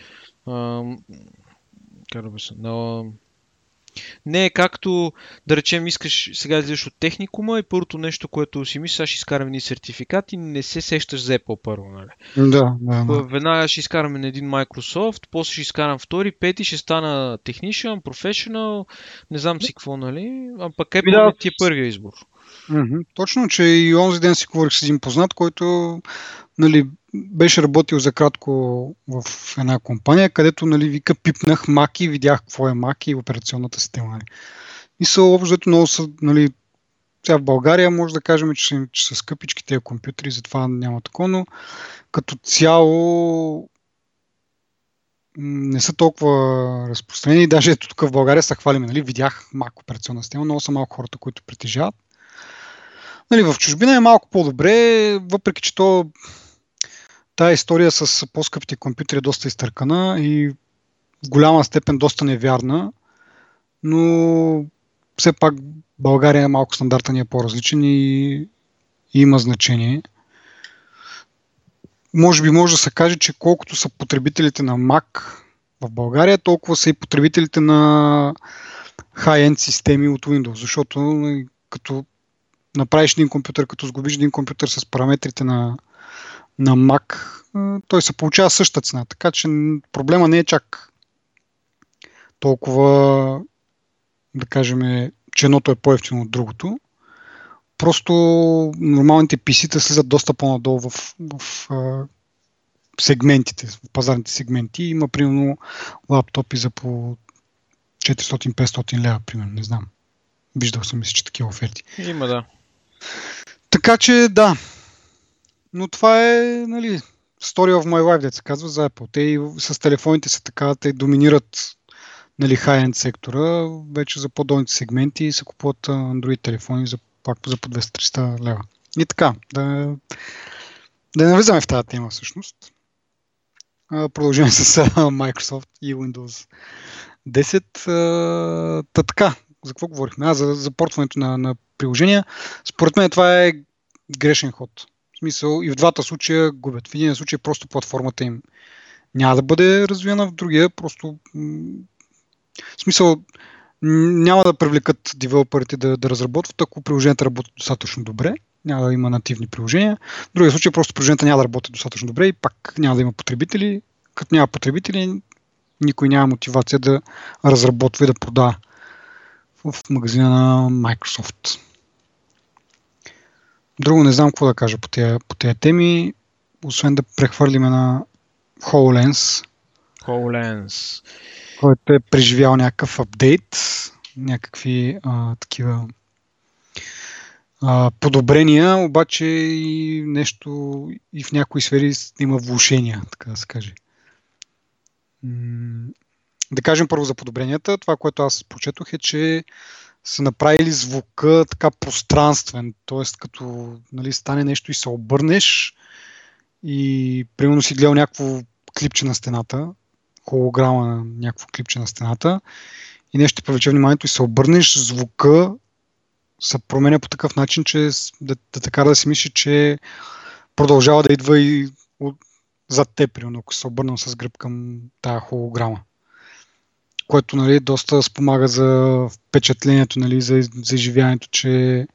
се, на не е както, да речем, искаш сега излизаш от техникума и първото нещо, което си мислиш, ще изкараме ни сертификат и не се сещаш за Apple първо, нали? Да, да, да. Веднага ще изкараме на един Microsoft, после ще изкарам втори, пети, ще стана technician, professional, не знам си какво, нали? А пък Apple да. ти е първия избор. Mm-hmm. Точно, че и онзи ден си говорих с един познат, който нали, беше работил за кратко в една компания, където нали, вика пипнах Mac и видях какво е Mac и операционната система. Нали. И са общо много са, нали, сега в България може да кажем, че че са скъпички тези компютри, затова няма такова, но като цяло не са толкова разпространени. Даже ето тук в България са хвалиме. Нали? Видях Mac операционна система, много са малко хората, които притежават. Нали, в чужбина е малко по-добре, въпреки че то Тая история с по-скъпите компютри е доста изтъркана и в голяма степен доста невярна, но все пак България е малко стандарта ни е по-различен и, и има значение. Може би може да се каже, че колкото са потребителите на Mac в България, толкова са и потребителите на high-end системи от Windows, защото нали, като направиш един компютър, като сгубиш един компютър с параметрите на, на Mac, той се получава същата цена. Така че проблема не е чак толкова, да кажем, че едното е по-ефтино от другото. Просто нормалните PC-та слизат доста по-надолу в, в, сегментите, в пазарните сегменти. Има примерно лаптопи за по 400-500 лева, примерно, не знам. Виждал съм, мисля, че такива оферти. Има, да. Така че, да, но това е, нали, story of my life, да се казва за Apple. Те и с телефоните са така, те доминират нали, high-end сектора, вече за по-долните сегменти и се купуват Android телефони за, пак за по 200-300 лева. И така, да, да не навлизаме в тази тема всъщност. Продължаваме с Microsoft и Windows 10. Та така, за какво говорихме? А, за, за портването на, на приложения. Според мен това е грешен ход смисъл и в двата случая губят. В един случай просто платформата им няма да бъде развиена, в другия просто в смисъл няма да привлекат девелоперите да, да разработват, ако приложенията работят достатъчно добре. Няма да има нативни приложения. В другия случай просто приложенията няма да работят достатъчно добре и пак няма да има потребители. Като няма потребители, никой няма мотивация да разработва и да продава в магазина на Microsoft. Друго не знам какво да кажа по тези, по тези теми, освен да прехвърлиме на HoloLens. HoloLens. Който е преживял някакъв апдейт, някакви а, такива а, подобрения, обаче и нещо и в някои сфери има влушения, така да се каже. да кажем първо за подобренията. Това, което аз прочетох е, че са направили звука така пространствен, т.е. като нали, стане нещо и се обърнеш и примерно си гледал някакво клипче на стената, холограма на някакво клипче на стената и нещо привлече вниманието и се обърнеш, звука се променя по такъв начин, че да, да така да си мисли, че продължава да идва и от, зад теб, примерно, ако се обърнал с гръб към тая холограма. Което нали, доста спомага за впечатлението, нали, за, за изживяването, че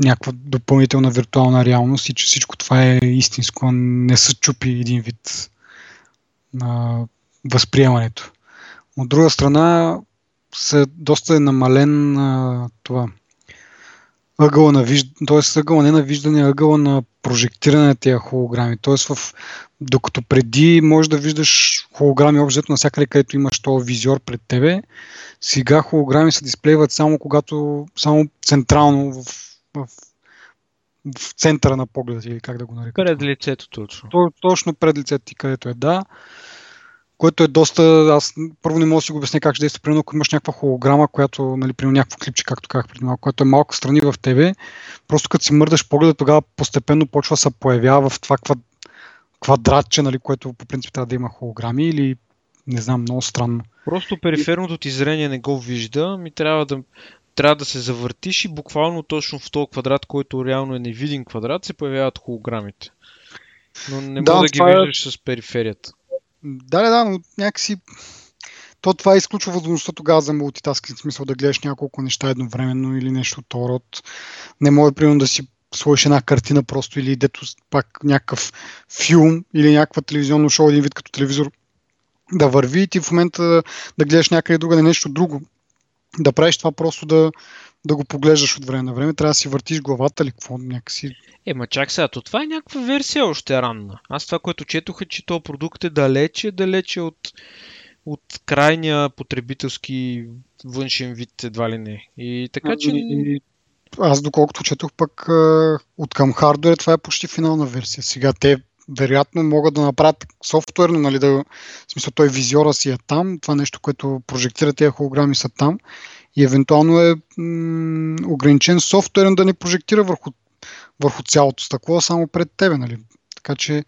някаква допълнителна виртуална реалност и че всичко това е истинско, не се чупи един вид на възприемането. От друга страна, се, доста е намален а, това ъгъла на виждане, т.е. ъгъла не на виждане, ъгъла на прожектиране на тези холограми. Т.е. В, докато преди можеш да виждаш холограми общо навсякъде, където имаш този визиор пред тебе, сега холограми се дисплейват само когато, само централно в, в, в центъра на погледа или как да го нарека. Пред лицето точно. То, точно пред лицето ти, където е, да което е доста... Аз първо не мога да си го обясня как ще действа. Примерно, ако имаш някаква холограма, която, нали, примерно някакво клипче, както казах преди малко, което е малко страни в тебе, просто като си мърдаш погледа, тогава постепенно почва да се появява в това квадратче, нали, което по принцип трябва да има холограми или не знам, много странно. Просто периферното ти зрение не го вижда, ми трябва да, трябва да се завъртиш и буквално точно в този квадрат, който реално е невидим квадрат, се появяват холограмите. Но не да, мога да ги е... виждаш с периферията. Да, да, но някакси то това изключва възможността тогава за мултитаскинг, смисъл да гледаш няколко неща едновременно или нещо от род. Не може, примерно, да си сложиш една картина просто или дето пак някакъв филм или някаква телевизионно шоу, един вид като телевизор да върви и ти в момента да, да гледаш някъде друга, не нещо друго. Да правиш това просто да, да го поглеждаш от време на време, трябва да си въртиш главата или какво някакси. Е, ма чак сега, то това е някаква версия още ранна. Аз това, което четох е, че този продукт е далече, далече от, от крайния потребителски външен вид едва ли не. И така че... И, аз доколкото четох пък от към хардвер, това е почти финална версия. Сега те вероятно могат да направят софтуерно, нали, да, в смисъл той визиора си е там, това нещо, което прожектира тези холограми са там и евентуално е м- ограничен софтуерен да не прожектира върху, върху цялото стъкло, само пред тебе. Нали? Така че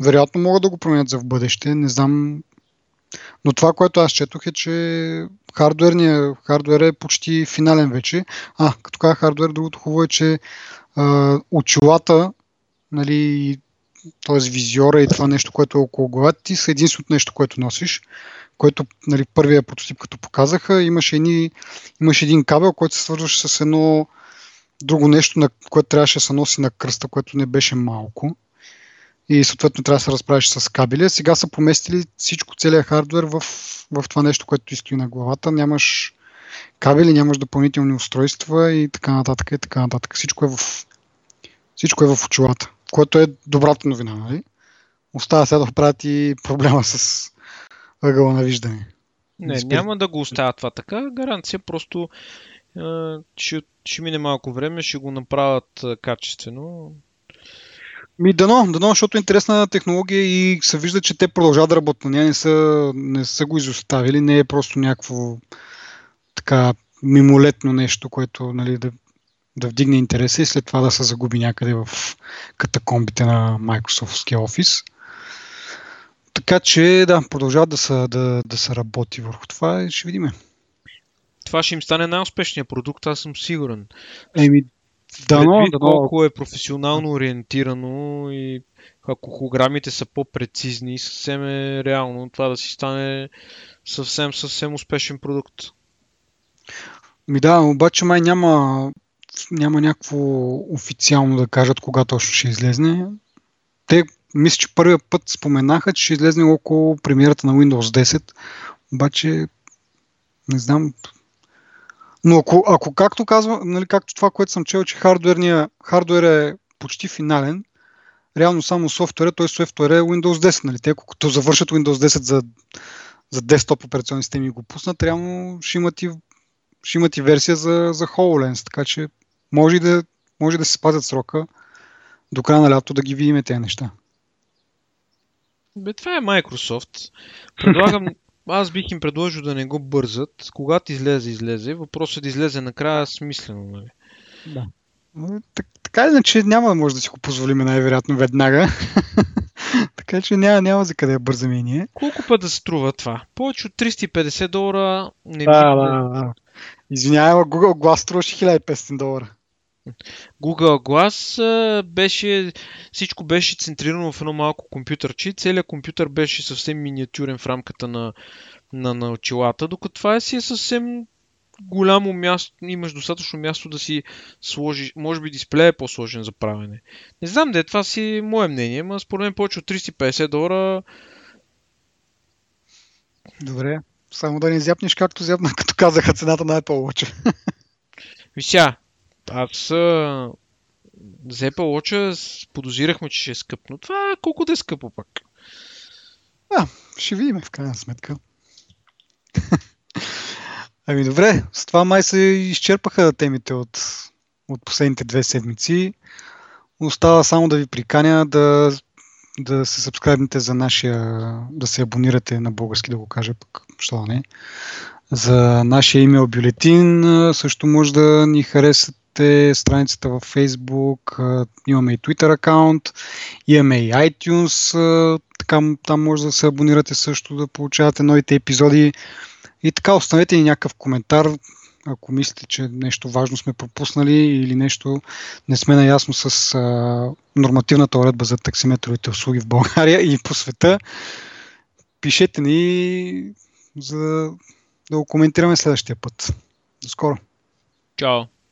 вероятно могат да го променят за в бъдеще. Не знам. Но това, което аз четох е, че хардуерния, хардуер е почти финален вече. А, като казах хардуер, другото хубаво е, че а, очилата, нали, т.е. визиора и това нещо, което е около главата ти, са единственото нещо, което носиш който нали, първия прототип, като показаха, имаше, едни, имаше един кабел, който се свързваше с едно друго нещо, на което трябваше да се носи на кръста, което не беше малко. И съответно трябва да се разправиш с кабели. Сега са поместили всичко, целият хардвер в, в това нещо, което ти стои на главата. Нямаш кабели, нямаш допълнителни устройства и така нататък и така нататък. Всичко е в, всичко е в очилата, което е добрата новина. Нали? Остава сега да оправят и проблема с ъгъла на виждане. Не, Спир... няма да го оставя това така. Гаранция просто е, ще, ще мине малко време, ще го направят качествено. Ми дано, дано, защото е интересна технология и се вижда, че те продължават да работят на нея, не са, не са го изоставили, не е просто някакво така мимолетно нещо, което нали, да, да вдигне интереса и след това да се загуби някъде в катакомбите на Microsoft Office. Така че да, продължават да се, да, да се работи върху това и ще видим. Това ще им стане най-успешният продукт, аз съм сигурен. Еми, да, но, да, колко е професионално ориентирано и ако холограмите са по-прецизни, съвсем е реално това да си стане съвсем, съвсем успешен продукт. Ми да, обаче май няма, няма някакво официално да кажат кога точно ще излезне. Те мисля, че първия път споменаха, че ще излезне около премиерата на Windows 10, обаче не знам. Но ако, ако както казва, нали, както това, което съм чел, че хардуерния, хардуер е почти финален, реално само софтуера, т.е. софтуер е Windows 10. Нали? Те, като завършат Windows 10 за, за десктоп операционни системи и го пуснат, реално ще имат и, ще имат и версия за, за HoloLens, така че може да, може да се спазят срока до края на лято да ги видим тези неща. Бе, това е Microsoft. Предлагам, аз бих им предложил да не го бързат. Когато излезе, излезе. Въпросът е да излезе накрая смислено. Нали? Да. така иначе няма да може да си го позволим най-вероятно веднага. [LAUGHS] така че няма, няма за къде бързаме ние. Колко път да струва това? Повече от 350 долара не да, да, да. Извинявай, Google Glass струваше 1500 долара. Google Glass беше, всичко беше центрирано в едно малко компютърче. Целият компютър беше съвсем миниатюрен в рамката на, на, на очилата, докато това е си е съвсем голямо място, имаш достатъчно място да си сложиш, може би дисплея е по-сложен за правене. Не знам де, това си мое мнение, но според мен повече от 350 долара Добре, само да не зяпнеш както зяпна, като казаха цената на Apple Watch. Вися, аз а, за Apple Watch подозирахме, че ще е скъп, но това колко да е скъпо пак. А, ще видим в крайна сметка. [LAUGHS] ами добре, с това май се изчерпаха темите от, от последните две седмици. Остава само да ви приканя да, да се сабскрайбнете за нашия, да се абонирате на български, да го кажа пък, що не, за нашия имейл бюлетин. Също може да ни харесате страницата във Facebook, имаме и Twitter акаунт, имаме и iTunes, така, там може да се абонирате също, да получавате новите епизоди. И така, оставете ни някакъв коментар, ако мислите, че нещо важно сме пропуснали или нещо не сме наясно с а, нормативната уредба за таксиметровите услуги в България и по света. Пишете ни, за да го коментираме следващия път. До скоро! Чао!